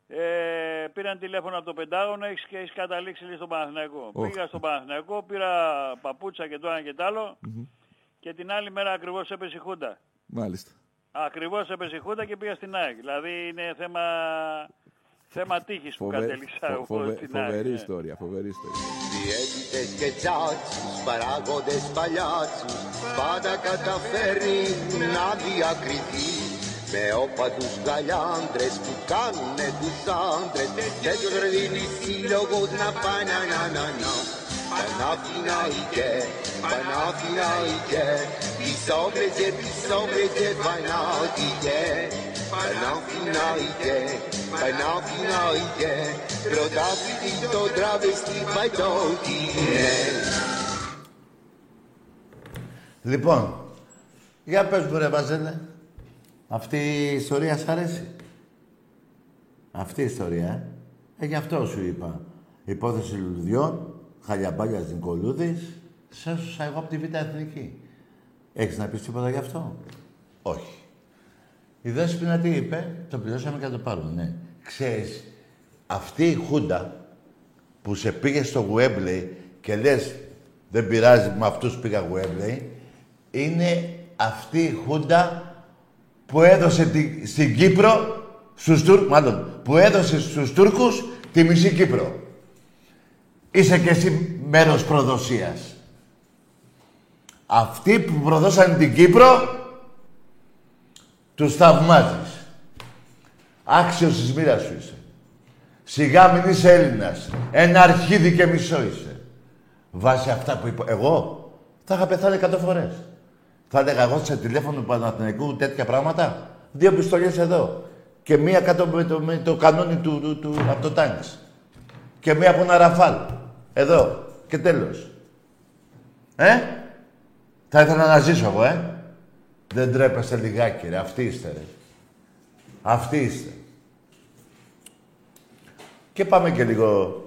Ε, πήραν τηλέφωνο από το Πεντάγωνο έχεις, και έχεις καταλήξει λέει, στον Παναθηναϊκό. Οχ. Πήγα στον Παναθηναϊκό, πήρα παπούτσα και το ένα και το άλλο και την άλλη μέρα ακριβώς έπεσε η Χούντα. Μάλιστα. Ακριβώς έπεσε η Χούντα και πήγα στην ΑΕΚ. Δηλαδή είναι θέμα, θέμα τύχης που Φοβε- κατέληξα φο- εγώ φοβε- στην ΑΕΚ. Φοβερή ναι. ιστορία, φοβερή ιστορία. Διαίτητες και τσάτσους, παράγοντες παλιάτσους Πάντα καταφέρνει να διακριθεί Με όπατους γαλιάντρες που κάνουνε τους άντρες Τέτοιος ρε δίνει σύλλογος να πάει να να να να Παναθηναϊκέ, Παναθηναϊκέ Πισόβρεζε, πισόβρεζε, Παναθηναϊκέ Παναθηναϊκέ, Παναθηναϊκέ Πρωτάθλητη το τραβεστή παϊτόκινε Λοιπόν, για πες μου ρε Βαζέλε, αυτή η ιστορία σ' αρέσει; Αυτή η ιστορία, ε; ε γι' αυτό σου είπα. Υπόθεση λουλουδιών, Χαλιαμπάλιας Νικολούδης, σε έσωσα εγώ από τη Β' Εθνική. Έχεις να πεις τίποτα γι' αυτό; Όχι. Η Δέσποινα τι είπε, το πληρώσαμε και θα το πάρουμε, ναι. Ξέρεις, αυτή η Χούντα που σε πήγε στο Γουέμπλεϊ και λες δεν πειράζει, με αυτούς πήγα Γουέμπλεϊ, είναι αυτή η Χούντα που έδωσε τη, στην Κύπρο, στους Τούρκους, μάλλον, που έδωσε στους Τούρκους τη μισή Κύπρο. Είσαι και εσύ μέρος προδοσίας. Αυτοί που προδώσαν την Κύπρο, τους θαυμάζεις. Άξιος της μοίρας σου είσαι. Σιγά μην είσαι Έλληνας. Ένα αρχίδι και μισό είσαι. Βάσει αυτά που είπα. Εγώ θα είχα πεθάνει 100 φορές. Θα έλεγα εγώ σε τηλέφωνο του Παναθηναϊκού τέτοια πράγματα. Δύο πιστολιές εδώ. Και μία κάτω με το, με το κανόνι του, του, του, από το τάγκς. Και μία από ένα ραφάλ. Εδώ. Και τέλος. Ε; Θα ήθελα να ζήσω εγώ, ε; Δεν τρέπεστε λιγάκι, ρε. Αυτοί είστε, ρε. Αυτοί είστε. Και πάμε και λίγο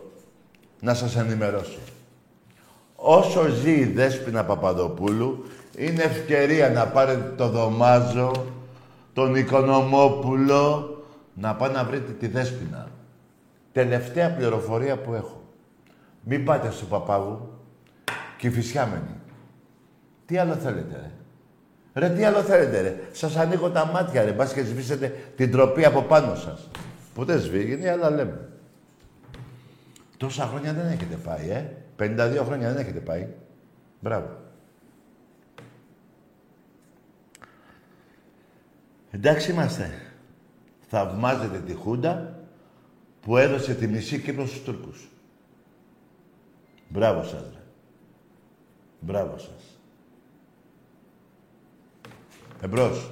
να σας ενημερώσω. Όσο ζει η Δέσποινα Παπαδοπούλου, είναι ευκαιρία να πάρετε το Δωμάζο, τον Οικονομόπουλο, να πάτε να βρείτε τη Δέσποινα. Τελευταία πληροφορία που έχω. Μην πάτε στο Παπάγου και φυσιάμενοι. Τι άλλο θέλετε, ρε; Ρε, τι άλλο θέλετε, ρε; Σας ανοίγω τα μάτια, ρε. Μπας και σβήσετε την τροπή από πάνω σας. Που δεν σβήγει, αλλά λέμε. Τόσα χρόνια δεν έχετε πάει, ε. 52 χρόνια δεν έχετε πάει. Μπράβο. Εντάξει είμαστε. Θαυμάζετε τη Χούντα που έδωσε τη μισή Κύπρο στους Τούρκους. Μπράβο σας, ρε. Μπράβο σας. Εμπρός.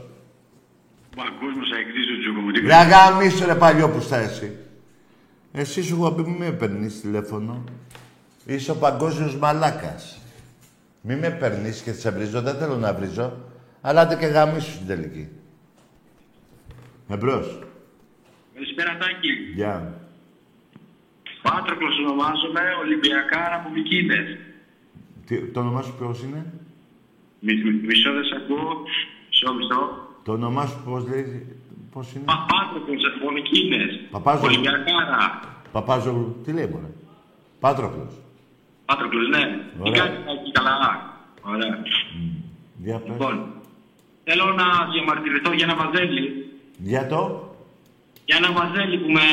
Ο παγκόσμιος αεκτής του Τζοκομωτή. Ρε αγάμισου ρε παλιό που στα εσύ. Εσύ σου έχω πει μη με παίρνεις τηλέφωνο. Είσαι ο παγκόσμιος μαλάκας. Μη με παίρνεις και σε βρίζω, δεν θέλω να βρίζω. Αλλά άντε και γαμίσου στην τελική. Εμπρός. Καλησπέρα Τάκη. Γεια. Πάτροκλος ονομάζομαι, Ολυμπιακά από Μικίνες. Τι, το όνομά σου ποιος είναι; Μι- μι- Μισό δεν σ' ακούω. Μισό, μισό. Το όνομά σου πώς λέει, πώς είναι; Πα- Πάτροκλος από Μικίνες. Παπάζογλου. Ολυμπιακάρα. Παπάζογλου. Τι λέει μωρέ; Πάτροκλος. Πάτροκλος, ναι. Τι Ωραία. κάνεις Τάκη, καλά; Ωραία. Για πες. Λοιπόν, θέλω να διαμαρτυρηθώ για ένα βαζέλι. Για το; Για ένα βαζέλι που με,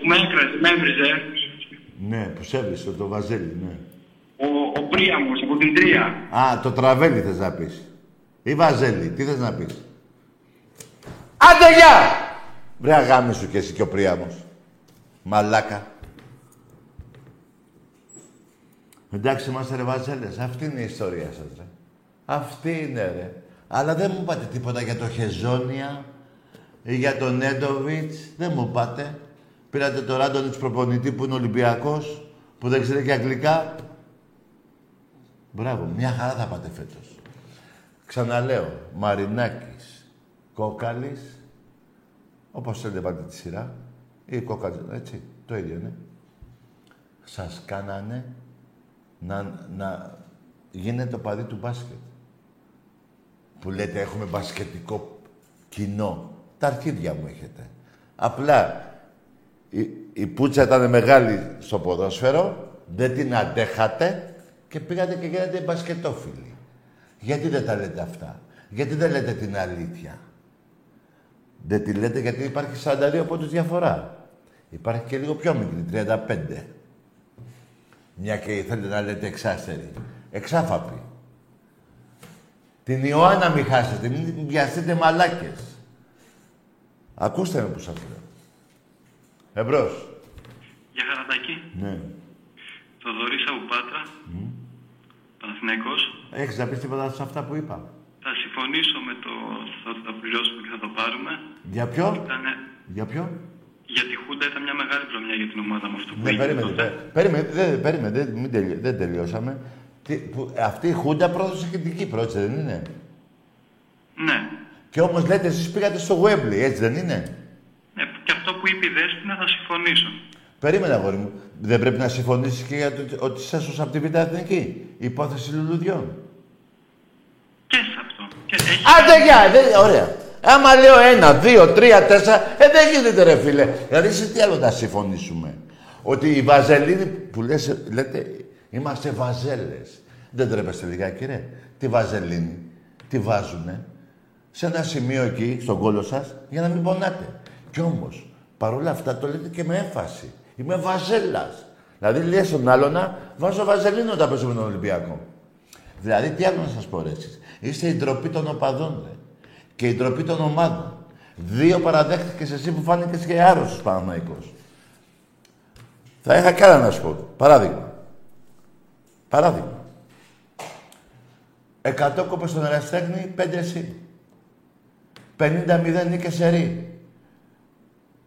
που με έκρασε, με έβριζε. Ναι, που σε έβρισε το βαζέλι, ναι. Ο, ο Πρίαμος από την Τρία. Α, το τραβέλι θες να πεις. Ή βαζέλι, τι θες να πεις. Άντε γεια! Βρε αγάμι σου κι εσύ και ο Πριάμος. Μαλάκα. Εντάξει, είμαστε ρε βαζέλες. Αυτή είναι η ιστορία σας, ρε. Αυτή είναι, ρε. Αλλά δεν μου πάτε τίποτα για το Χεζόνια ή για τον Νέντοβιτς. Δεν μου πάτε. Πήρατε το Ράντονιτς προπονητή που είναι Ολυμπιακός, που δεν ξέρει και αγγλικά. Μπράβο, μια χαρά θα πάτε φέτος. Ξαναλέω, Μαρινάκης, Κόκαλης, όπως θέλετε πάτε τη σειρά, ή Κόκαλης, έτσι, το ίδιο είναι. Σας κάνανε να, να γίνετε το παδί του μπάσκετ. Που λέτε έχουμε μπασκετικό κοινό. Τα αρχίδια μου έχετε. Απλά η, η πουτσα ήταν μεγάλη στο ποδόσφαιρο, δεν την αντέχατε και πήγατε και γίνατε μπασκετόφιλοι. Γιατί δεν τα λέτε αυτά; Γιατί δεν λέτε την αλήθεια; Δεν τη λέτε γιατί υπάρχει 42 πόντους διαφορά. Υπάρχει και λίγο πιο μικρή, 35. Μια και θέλετε να λέτε εξάστερη. Εξάφαπη. Την Ιωάννα μη χάσετε, μην βιαστείτε μαλάκες. Ακούστε με που σας λέω. Εμπρός. Για χαρατάκι. Ναι. Θοδωρής από Πάτρα. Παναθηναϊκός. Έχεις να πεις τίποτα σε αυτά που είπα; Θα συμφωνήσω με το θα το πληρώσουμε και θα το πάρουμε. Για ποιο; Ήτανε, Για ποιο; για τη Χούντα ήταν μια μεγάλη προμιά για την ομάδα με αυτό που Ναι, είχε περίμενε. τότε. πε- Περίμενε, δεν, περίμενε, δεν, μην τελει- δεν τελειώσαμε. Τι, που, αυτή η Χούντα πρόδωσε και την Κύπρο, έτσι δεν είναι; Ναι. Και όμως λέτε εσείς πήγατε στο Γουέμπλι, έτσι δεν είναι; Ναι. Και αυτό που είπε η Δέσποινα θα συμφωνήσω. Περίμενε, αγόρι μου. Δεν πρέπει να συμφωνήσεις και για το ότι σε έσωσα από την Β' Εθνική. Η υπόθεση λουλουδιών. Και σε αυτό. Και έχει Άντε γεια, δεν- ωραία. Άμα λέω ένα, δύο, τρία, τέσσερα, ε, δεν γίνεται ρε φίλε. Δηλαδή σε τι άλλο να συμφωνήσουμε; Ότι οι βαζελίνοι που λες, λέτε, είμαστε βαζέλες. Δεν τρέπεστε λιγάκι ρε. Τη βαζελίνη, τη βάζουνε; Σε ένα σημείο εκεί, στον κόλο σας, για να μην πονάτε. Κι όμως, παρόλα αυτά το λέτε και με έμφαση. Είμαι βαζέλας. Δηλαδή λέει στον άλλο να βάζω βαζελίνο όταν παίζω με τον Ολυμπιακό. Δηλαδή, τι άλλο να σας πω ρε εσείς. Είστε η ντροπή των οπαδών, ρε. Και η ντροπή των ομάδων. Δύο παραδέχτηκες εσύ που φάνηκες και άρρωστος Παναμαϊκός. Θα είχα κάνα να σου πω. Παράδειγμα. Παράδειγμα. 100 κόπες στον Εραστέχνη, 5 εσύ. 50-0 νίκες σε ρί.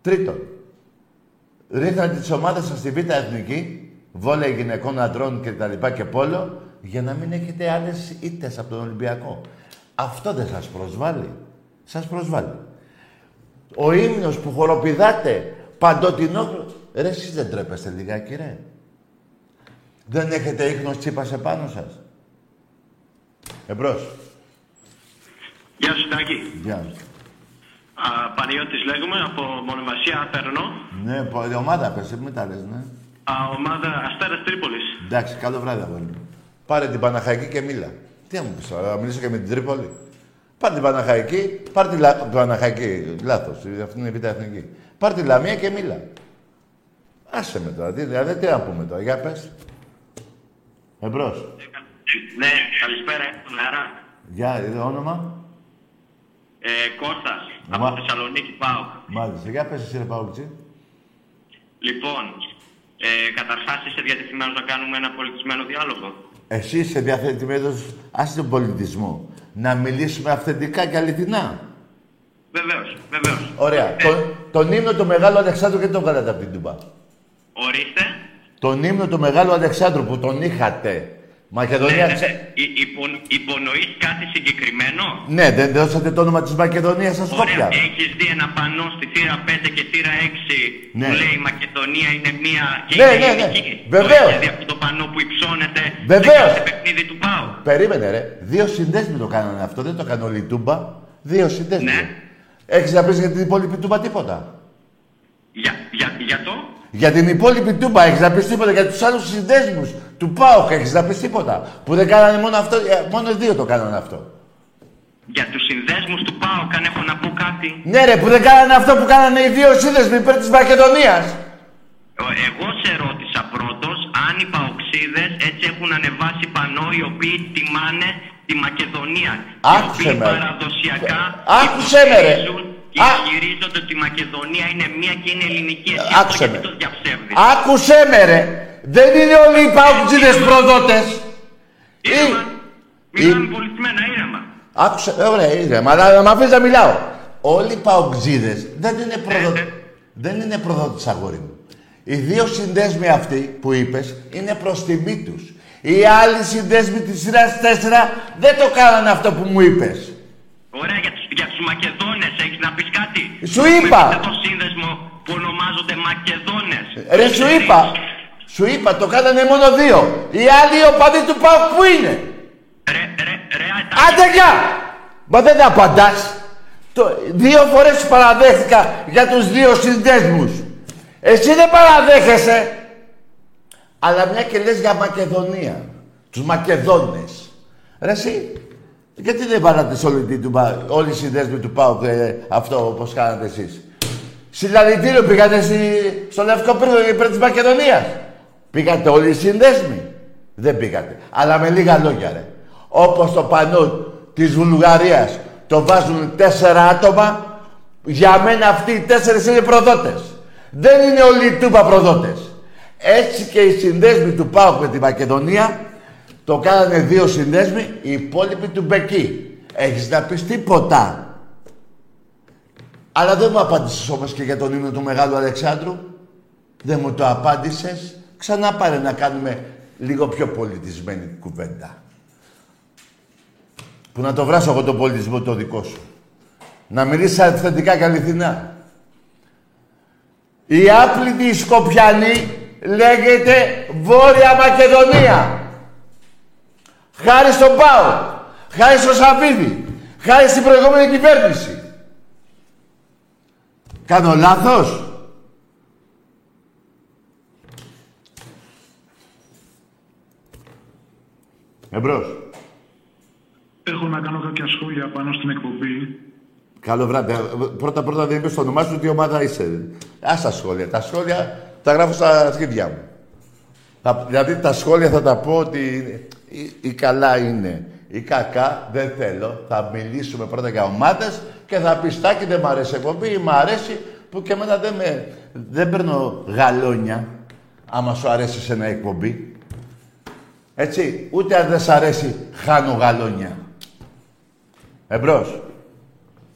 Τρίτον, ρίχνατε τις ομάδες σας στη Β' Εθνική, βόλεϊ γυναικών, αντρών και τα λοιπά και πόλο, για να μην έχετε άλλες ήττες από τον Ολυμπιακό. Αυτό δεν σας προσβάλλει. Σας προσβάλλει. Ο ύμνος που χοροπηδάτε παντοτινό... Ρε, εσείς δεν τρέπεστε λιγάκι, ρε. Δεν έχετε ίχνος τσίπας επάνω σας. Εμπρός. Γεια σου, Τάκη. Γεια. Α, Πανιώτης λέγουμε, από Μονομασία Περνό. Ναι, πο- η ομάδα πες, μην τα λες, ναι. Α, ομάδα Αστέρας Τρίπολης. Εντάξει, καλό βράδυ, αγόρι μου. Πάρε την Παναχαϊκή και μίλα. Τι να μου πεις τώρα, να μιλήσω και με την Τρίπολη. Πάρε την Παναχαϊκή, πάρε την Λα... Παναχαϊκή, λάθος, αυτή είναι η Β' Εθνική. Πάρε τη Λαμία και μίλα. Άσε με τώρα, τι, δηλαδή τι να πούμε τώρα, για πες. Εμπρός. Ναι, καλησπέρα, νερά. Για, είδε όνομα. Ε, Κώστας, Μα- από Θεσσαλονίκη, πάω. Μάλιστα, για πες εσύ ρε Παούτσι. Λοιπόν, ε, καταρχάς είσαι διατεθειμένος να κάνουμε ένα πολιτισμένο διάλογο; Εσύ είσαι διαθετημένος, άσε τον πολιτισμό. Να μιλήσουμε αυθεντικά και αληθινά. Βεβαίως, βεβαίως. Ωραία. Τον, τον ύμνο του Μεγάλου Αλεξάνδρου και τον κάνατε από την Τούμπα. Ορίστε. Τον ύμνο του Μεγάλου Αλεξάνδρου που τον είχατε. Μακεδονία. Ναι, ναι, ξε- ναι. Υ- υπο- Υπονοείς κάτι συγκεκριμένο; Ναι, δεν δώσατε το όνομα της Μακεδονίας στα Σκόπια. Ωραία, έχεις δει ένα πανό στη θύρα 5 και θύρα 6 Ναι. που λέει η Μακεδονία είναι μία και Ναι, είναι ναι, ναι. ελληνική. Βεβαίως. Το έχεις δει αυτό το πανό που υψώνεται Βεβαίως. σε κάθε παιχνίδι του ΠΑΟ. Περίμενε ρε. Δύο συνδέσμοι το κάνανε αυτό. Δεν το έκανε όλη η Τούμπα. Δύο συνδέσμοι. Ναι. Έχεις να πεις για την υπόλοιπη Τούμπα τίποτα; Για, για, για το, Για την υπόλοιπη Τούμπα έχεις να πεις τίποτα. Για τους άλλους συνδέσμους του ΠΑΟΚ έχεις να πεις τίποτα. Που δεν κάνανε μόνο αυτό. ε, Μόνο οι δύο το κάνανε αυτό. για τους συνδέσμους του ΠΑΟ καν έχω να πω κάτι. Ναι ρε, που δεν κάνανε αυτό που κάνανε οι δύο σύνδεσμοι υπέρ της Μακεδονίας. Ο- Εγώ σε ρώτησα πρώτος αν οι παοξίδες έτσι έχουν ανεβάσει πανό οι οποίοι τιμάνε τη Μακεδονία. Άκουσε οι οποίοι με, ρε. παραδοσιακά Άκουσε με, ρε. υποστηρίζουν και Α- ισχυρίζονται ότι η Μακεδονία είναι μία και είναι ελληνική. Εσύ αυτό Άκουσε γιατί με. το διαψεύδεις. Άκουσέ με ρε. Δεν είναι όλοι οι παουτζίδες προδότες. Ήρεμα. Μιλάμε πολιτισμένα ήρεμα. Άκουσε, ε, ωραία, ήρεμα, αλλά να μ' αφήσεις να μιλάω. Όλοι οι παουτζίδες δεν είναι προδότες. δεν είναι προδότες, αγόρι μου. Οι δύο συνδέσμοι αυτοί που είπες είναι προς τιμή τους. Οι άλλοι συνδέσμοι της σειράς 4 δεν το κάνανε αυτό που μου είπες. Ωραία, για τους, για τους Μακεδόνες έχεις να πεις κάτι; Σου είπα. Με το σύνδεσμο που ονομάζονται Μακεδόνες. Ρε, σου είπα. Σου είπα, το κάνανε μόνο δύο. Οι άλλοι οπαδοί του ΠΑΟΚ που είναι; Άντε γεια! Μα δεν απαντάς. Το, δύο φορές σου παραδέχτηκα για τους δύο συνδέσμους. Εσύ δεν παραδέχεσαι. Αλλά μια και λες για Μακεδονία. Τους Μακεδόνες. Ρε εσύ, γιατί δεν βάλατε σε όλη την Τούμπα, όλοι οι συνδέσμοι του ΠΑΟΚ ε, αυτό όπως κάνατε εσείς; Συλλαλητήριο πήγατε εσύ στο Λευκό Πρίδο υπέρ της Μακεδονίας. Πήγατε όλοι οι συνδέσμοι. Δεν πήγατε. Αλλά με λίγα λόγια ρε. Όπως το πανό της Βουλγαρίας το βάζουν τέσσερα άτομα, για μένα αυτοί οι τέσσερις είναι προδότες. Δεν είναι όλοι οι Τούμπα προδότες. Έτσι και οι συνδέσμοι του ΠΑΟΚ με τη Μακεδονία το κάνανε δύο συνδέσμοι, οι υπόλοιποι του Μπεκί. Έχεις να πεις τίποτα. Αλλά δεν μου απάντησες όμως και για τον ύμνο του Μεγάλου Αλεξάνδρου. Δεν μου το απάντησες. Ξανά πάρε να κάνουμε λίγο πιο πολιτισμένη κουβέντα. Που να το βράσω εγώ τον πολιτισμό το δικό σου. Να μιλήσεις αυθεντικά και αληθινά. Η άπλητη Σκοπιανή λέγεται Βόρεια Μακεδονία. Χάρη στον Πάο. Χάρη στο Σαββίδη. Χάρη στην προηγούμενη κυβέρνηση. Κάνω λάθος; Εμπρός. Έχω να κάνω κάποια σχόλια πάνω στην εκπομπή. Καλό βράδυ. Πρώτα πρώτα δεν είπες το όνομά σου, τι ομάδα είσαι. Ας τα σχόλια. Τα σχόλια τα γράφω στα αρχίδια μου. Τα, δηλαδή τα σχόλια θα τα πω ότι η, η καλά είναι. Η κακά δεν θέλω. Θα μιλήσουμε πρώτα για ομάδες και θα πεις «Τάκη, δεν μ' αρέσει η εκπομπή ή μ' αρέσει που και εμένα δεν, με, δεν παίρνω γαλόνια. άμα σου αρέσει σε ένα εκπομπή. Έτσι, ούτε αν δεν σ' αρέσει, χάνω γαλόνια. Εμπρός.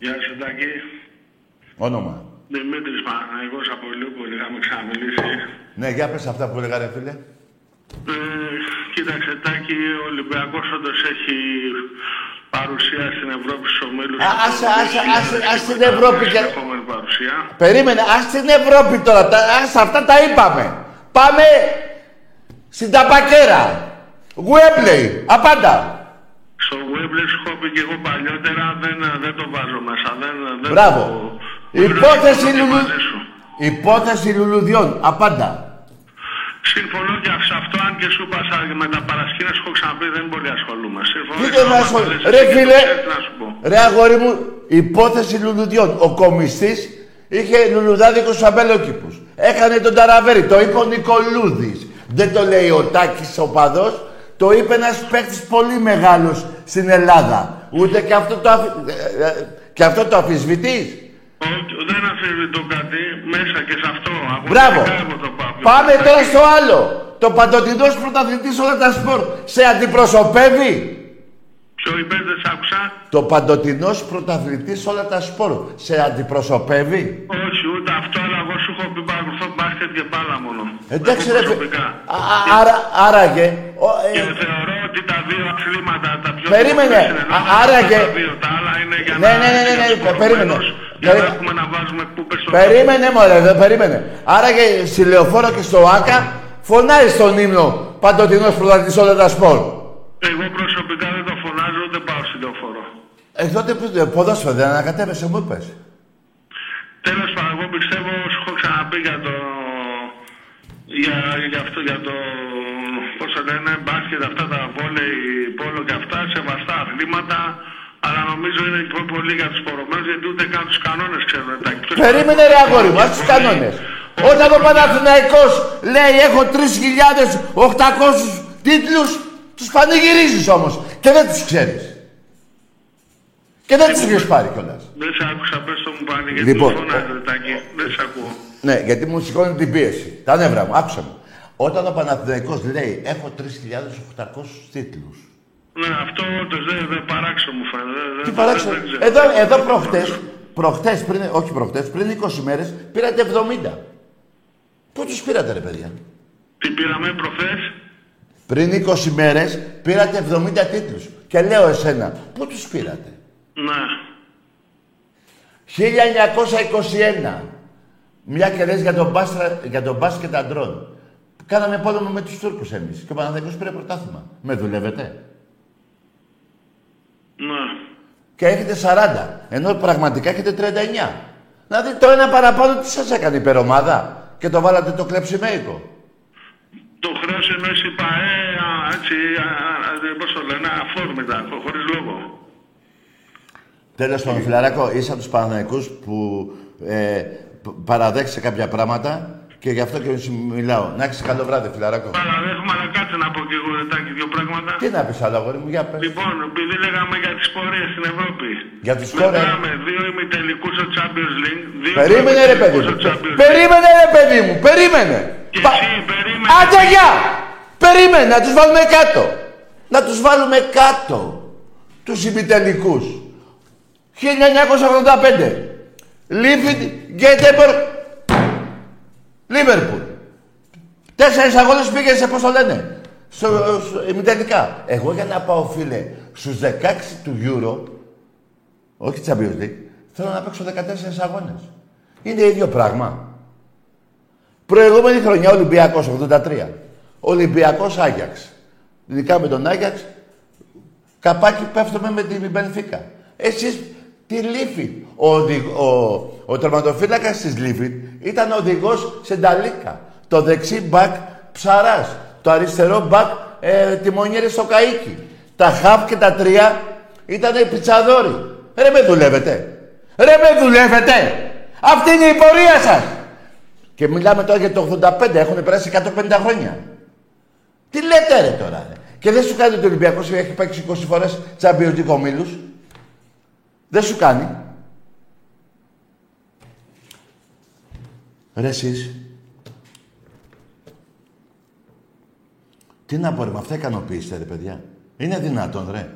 Γεια σου, Τάκη. Όνομα. Δημήτρης Παναγικός από Ηλιούπολη, είχαμε ξαναμιλήσεις. Ναι, για πες αυτά που έλεγα ρε φίλε. Ε, κοίταξε, Τάκη, ο Ολυμπιακός όντως έχει παρουσία στην Ευρώπη στους ομίλους. Α, άσε, άσε, άσε, άσε την Ευρώπη και... Επόμενη παρουσία. Περίμενε, ας την Ευρώπη τώρα, τα, ας, αυτά τα είπαμε. Πάμε στην Ταπακέρα. Γουέμπλεϊ, απάντα. Στο Wembley σου έχω πει και εγώ παλιότερα, δεν, δεν το βάζω μέσα. Δεν, δεν Μπράβο. Το... Υπόθεση, δεν λουλου... μαζί σου. Υπόθεση λουλουδιών, απάντα. Συμφωνώ και σε αυτό, αν και σου είπα σα- με τα παρασκήνες έχω ξαναπεί, δεν πολύ ασχολούμαι. Συμφωνώ. Τι και δεν άμα ασχολ- θέλεις Ρε και το φίλε, ξέρεις να σου πω. ρε αγόρι μου, υπόθεση λουλουδιών. Ο κομιστής είχε λουλουδάδικους αμπελόκηπους. Έκανε τον ταραβέρι, το είπε ο Νικολούδης. Δεν το λέει ο Τάκης ο παδός, το είπε ένας παίκτης πολύ μεγάλος στην Ελλάδα. Ούτε και αυτό το, αφι... ε, ε, και αυτό το αφισβητείς. Όχι, δεν αφιερώνω κάτι μέσα και σε αυτό. Μπράβο. Αγωνιστικά εγώ το πάω. Πάμε τώρα στο άλλο. Το παντοτινός πρωταθλητής όλα τα σπορ σε αντιπροσωπεύει. Ποιο είπε, δεν σ' άκουσα; Το παντοτινός πρωταθλητής όλα τα σπορ σε αντιπροσωπεύει; Όχι, ούτε αυτό, αλλά εγώ σου έχω πει παρακολουθώ μπάσκετ και μπάλα μόνο. Εντάξει Εγώ ρε φε- προσωπικά. Α- α- άρα, άραγε, ο- ε, Και θεωρώ ότι τα δύο αθλήματα, τα πιο Περίμενε. popular στην Ελλάδα, Α- άραγε. Τα δύο, τα άλλα είναι για Ναι, να... ναι, ναι, ναι, ναι, για τους περίμενε. φορωμένους, Για Περί- να έχουμε να βάζουμε πούπες στο περίμενε μωρέ, δεν περίμενε. Άραγε στη λεωφόρο και στο ΆΚΑ φωνάζει στον ύμνο παντοτινός πρωταθλητής όλα τα σπορ. Εγώ προσωπικά δεν το φωνάζω, δεν πάω στη λεωφόρο. Ε, τότε που- ε, ποδόσφαιρο δεν ανακατεύεσαι, μου είπες. Τέλος πάντων, εγώ πιστεύω, σου έχω ξαναπεί για το... Για, για αυτό, για το... Πώς το λένε, μπάσκετ, αυτά τα βόλεϊ, πόλο και αυτά, σεβαστά αθλήματα, αλλά νομίζω είναι πιο πολύ για τους πορωμένους, γιατί ούτε καν τους κανόνες ξέρουν. Τα... Ποιος- Περίμενε ρε αγόρι μου, ας τους κανόνες. Όταν ο Παναθηναϊκός λέει έχω 3.800 τίτλους, τους πανηγυρίζεις όμως και δεν τους ξέρεις. Και δεν τους έχεις πάρει κιόλας. Δεν σε άκουσα, πες το μου πάλι, γιατί Λοιπόν, μου φωνάζετε, Τάκη. Δεν σε ακούω. Ναι, γιατί μου σηκώνει την πίεση. Τα νεύρα μου, άκουσα μου. Όταν ο Παναθηναϊκός λέει έχω 3.800 τίτλους. Ναι, αυτό όντως δεν, δεν παράξω μου φαίνεται. Δεν- Τι δεν- παράξενο. δεν ξέρω. Εδώ, εδώ προχτές, προχτές, πριν, όχι προχτές, πριν 20 μέρες, πήρατε 70. Πού τους πήρατε ρε παιδιά; Τι πήραμε προχθές. Πριν 20 μέρες πήρατε 70 τίτλους. Και λέω εσένα, πού τους πήρατε; Ναι. 1921. Μια και λες για τον, μπάστρα, για τον μπάσκετ αντρών. Κάναμε πόλεμο με τους Τούρκους εμείς. Και ο Παναθηναϊκός πήρε πρωτάθλημα. Με δουλεύετε; Ναι. Και έχετε 40. Ενώ πραγματικά έχετε 39. Δηλαδή το ένα παραπάνω τι σας έκανε υπερομάδα. Και το βάλατε το κλεψιμέικο. Το χρέος εννοείς η ΠαΕ, α, έτσι, α, α, πώς το λένε, αφόρμητα, χω- χωρίς λόγο. Τέλος πάντων, φιλαράκο, είσαι από τους Παναθηναϊκούς που ε, π- παραδέχεσαι κάποια πράγματα; Και γι' αυτό και σου μιλάω. Να έχεις καλό βράδυ, φιλαράκο. Αλλά δεν έχουμε αλλά κάτσε να πω και εγώ ρετάκι δύο πράγματα. Τι να πεις άλλο, αγόρι μου, για πες. Λοιπόν, επειδή λέγαμε για τις πορείες στην Ευρώπη. Για τους πορείες. Μετράμε δύο ημιτελικούς στο Champions League. Δύο Περίμενε ρε παιδί ημιτελικούς μου. στο Champions League. Περίμενε ρε παιδί μου. Περίμενε. Και Πα- εσύ περίμενε. Άντε γεια. Περίμενε να τους βάλουμε κάτω. Να τους βάλουμε κάτω. Τους ημιτελικούς. 1985. Λίφιντ, Γκέτεμπορ, Λίβερπουλ. Τέσσερις αγώνες πήγες σε πώς το λένε. Στο, στο, ημιτελικά. Εγώ για να πάω φίλε στους 16 του Euro, όχι Champions League, θέλω να παίξω 14 αγώνες. Είναι ίδιο πράγμα. Προηγούμενη χρονιά Ολυμπιακός 83. Ολυμπιακός Άγιαξ. Ειδικά με τον Άγιαξ, καπάκι πέφτουμε με την Μπενφίκα. Εσείς τη Λίφη. Ο, οδη- ο, ο τερματοφύλακας της Λίφη ήταν οδηγός σε Νταλίκα. Το δεξί μπακ Ψαράς. Το αριστερό μπακ ε, Τιμονιέρη στο Καΐκι. Τα χαφ και τα τρία ήταν πιτσαδόροι. Ρε με δουλεύετε. Ρε με δουλεύετε. Αυτή είναι η πορεία σας. Και μιλάμε τώρα για το 85, έχουν περάσει 150 χρόνια. Τι λέτε ρε τώρα, ρε. Και δεν σου κάνει το Ολυμπιακός έχει παίξει 20 φορές Champions League ομίλους. Δεν σου κάνει. Ρε εσείς. Τι να πω ρε, με αυτά ικανοποιήσετε ρε παιδιά. Είναι δυνατόν ρε.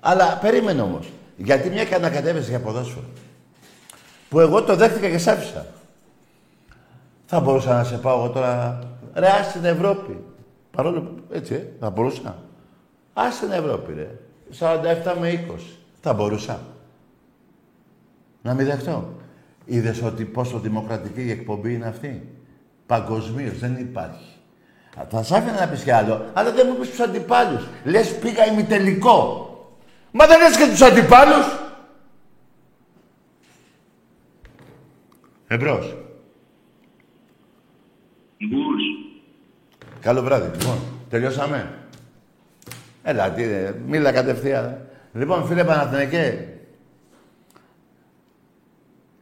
Αλλά περίμενε όμως. Γιατί μια ανακατεύεσαι για ποδόσφαιρο. Που εγώ το δέχτηκα και σ' άφησα. Θα μπορούσα να σε πάω εγώ τώρα. Ρε, ας στην Ευρώπη. Παρόλο που έτσι, ε, θα μπορούσα. Ας στην Ευρώπη, ρε. 47 με 20. Θα μπορούσα. Να μην δεχτώ. Είδες ότι πόσο δημοκρατική η εκπομπή είναι αυτή; Παγκοσμίως δεν υπάρχει. Α, Θα σ' άφηνα να πεις κι άλλο, αλλά δεν μου πεις τους αντιπάλους. Λες πήγα ημιτελικό. Μα δεν λες και τους αντιπάλους. Εμπρός. Μπούς. Καλό βράδυ. Λοιπόν, τελειώσαμε. Έλα, τι, ε, μίλα κατευθείαν. Λοιπόν, φίλε Παναθηναϊκέ,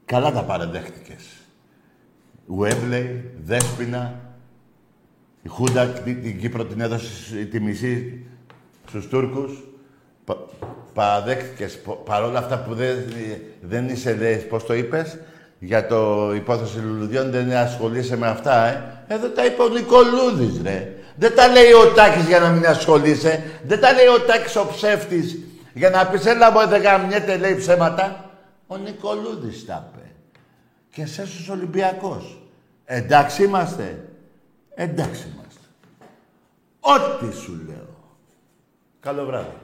καλά τα παραδέχτηκες. Ουέμπλεϊ, Δέσποινα, η Χούντα την, την Κύπρο την έδωσε τη μισή στους Τούρκους. Πα, παραδέχτηκες πο- παρόλα αυτά που δεν, δεν είσαι, λες, πώς το είπες, για το υπόθεση λουλουδιών δεν ασχολείσαι με αυτά, ε. Εδώ τα είπε ο Νικολούδης, ρε. Δεν τα λέει ο Τάκης για να μην ασχολείσαι. Δεν τα λέει ο Τάκης ο ψεύτης για να πεις έλα μου δεν γαμιέται λέει ψέματα. Ο Νικολούδης τα είπε. Και εσείς ο Ολυμπιακός. Εντάξει είμαστε. Εντάξει είμαστε. Ό,τι σου λέω. Καλό βράδυ.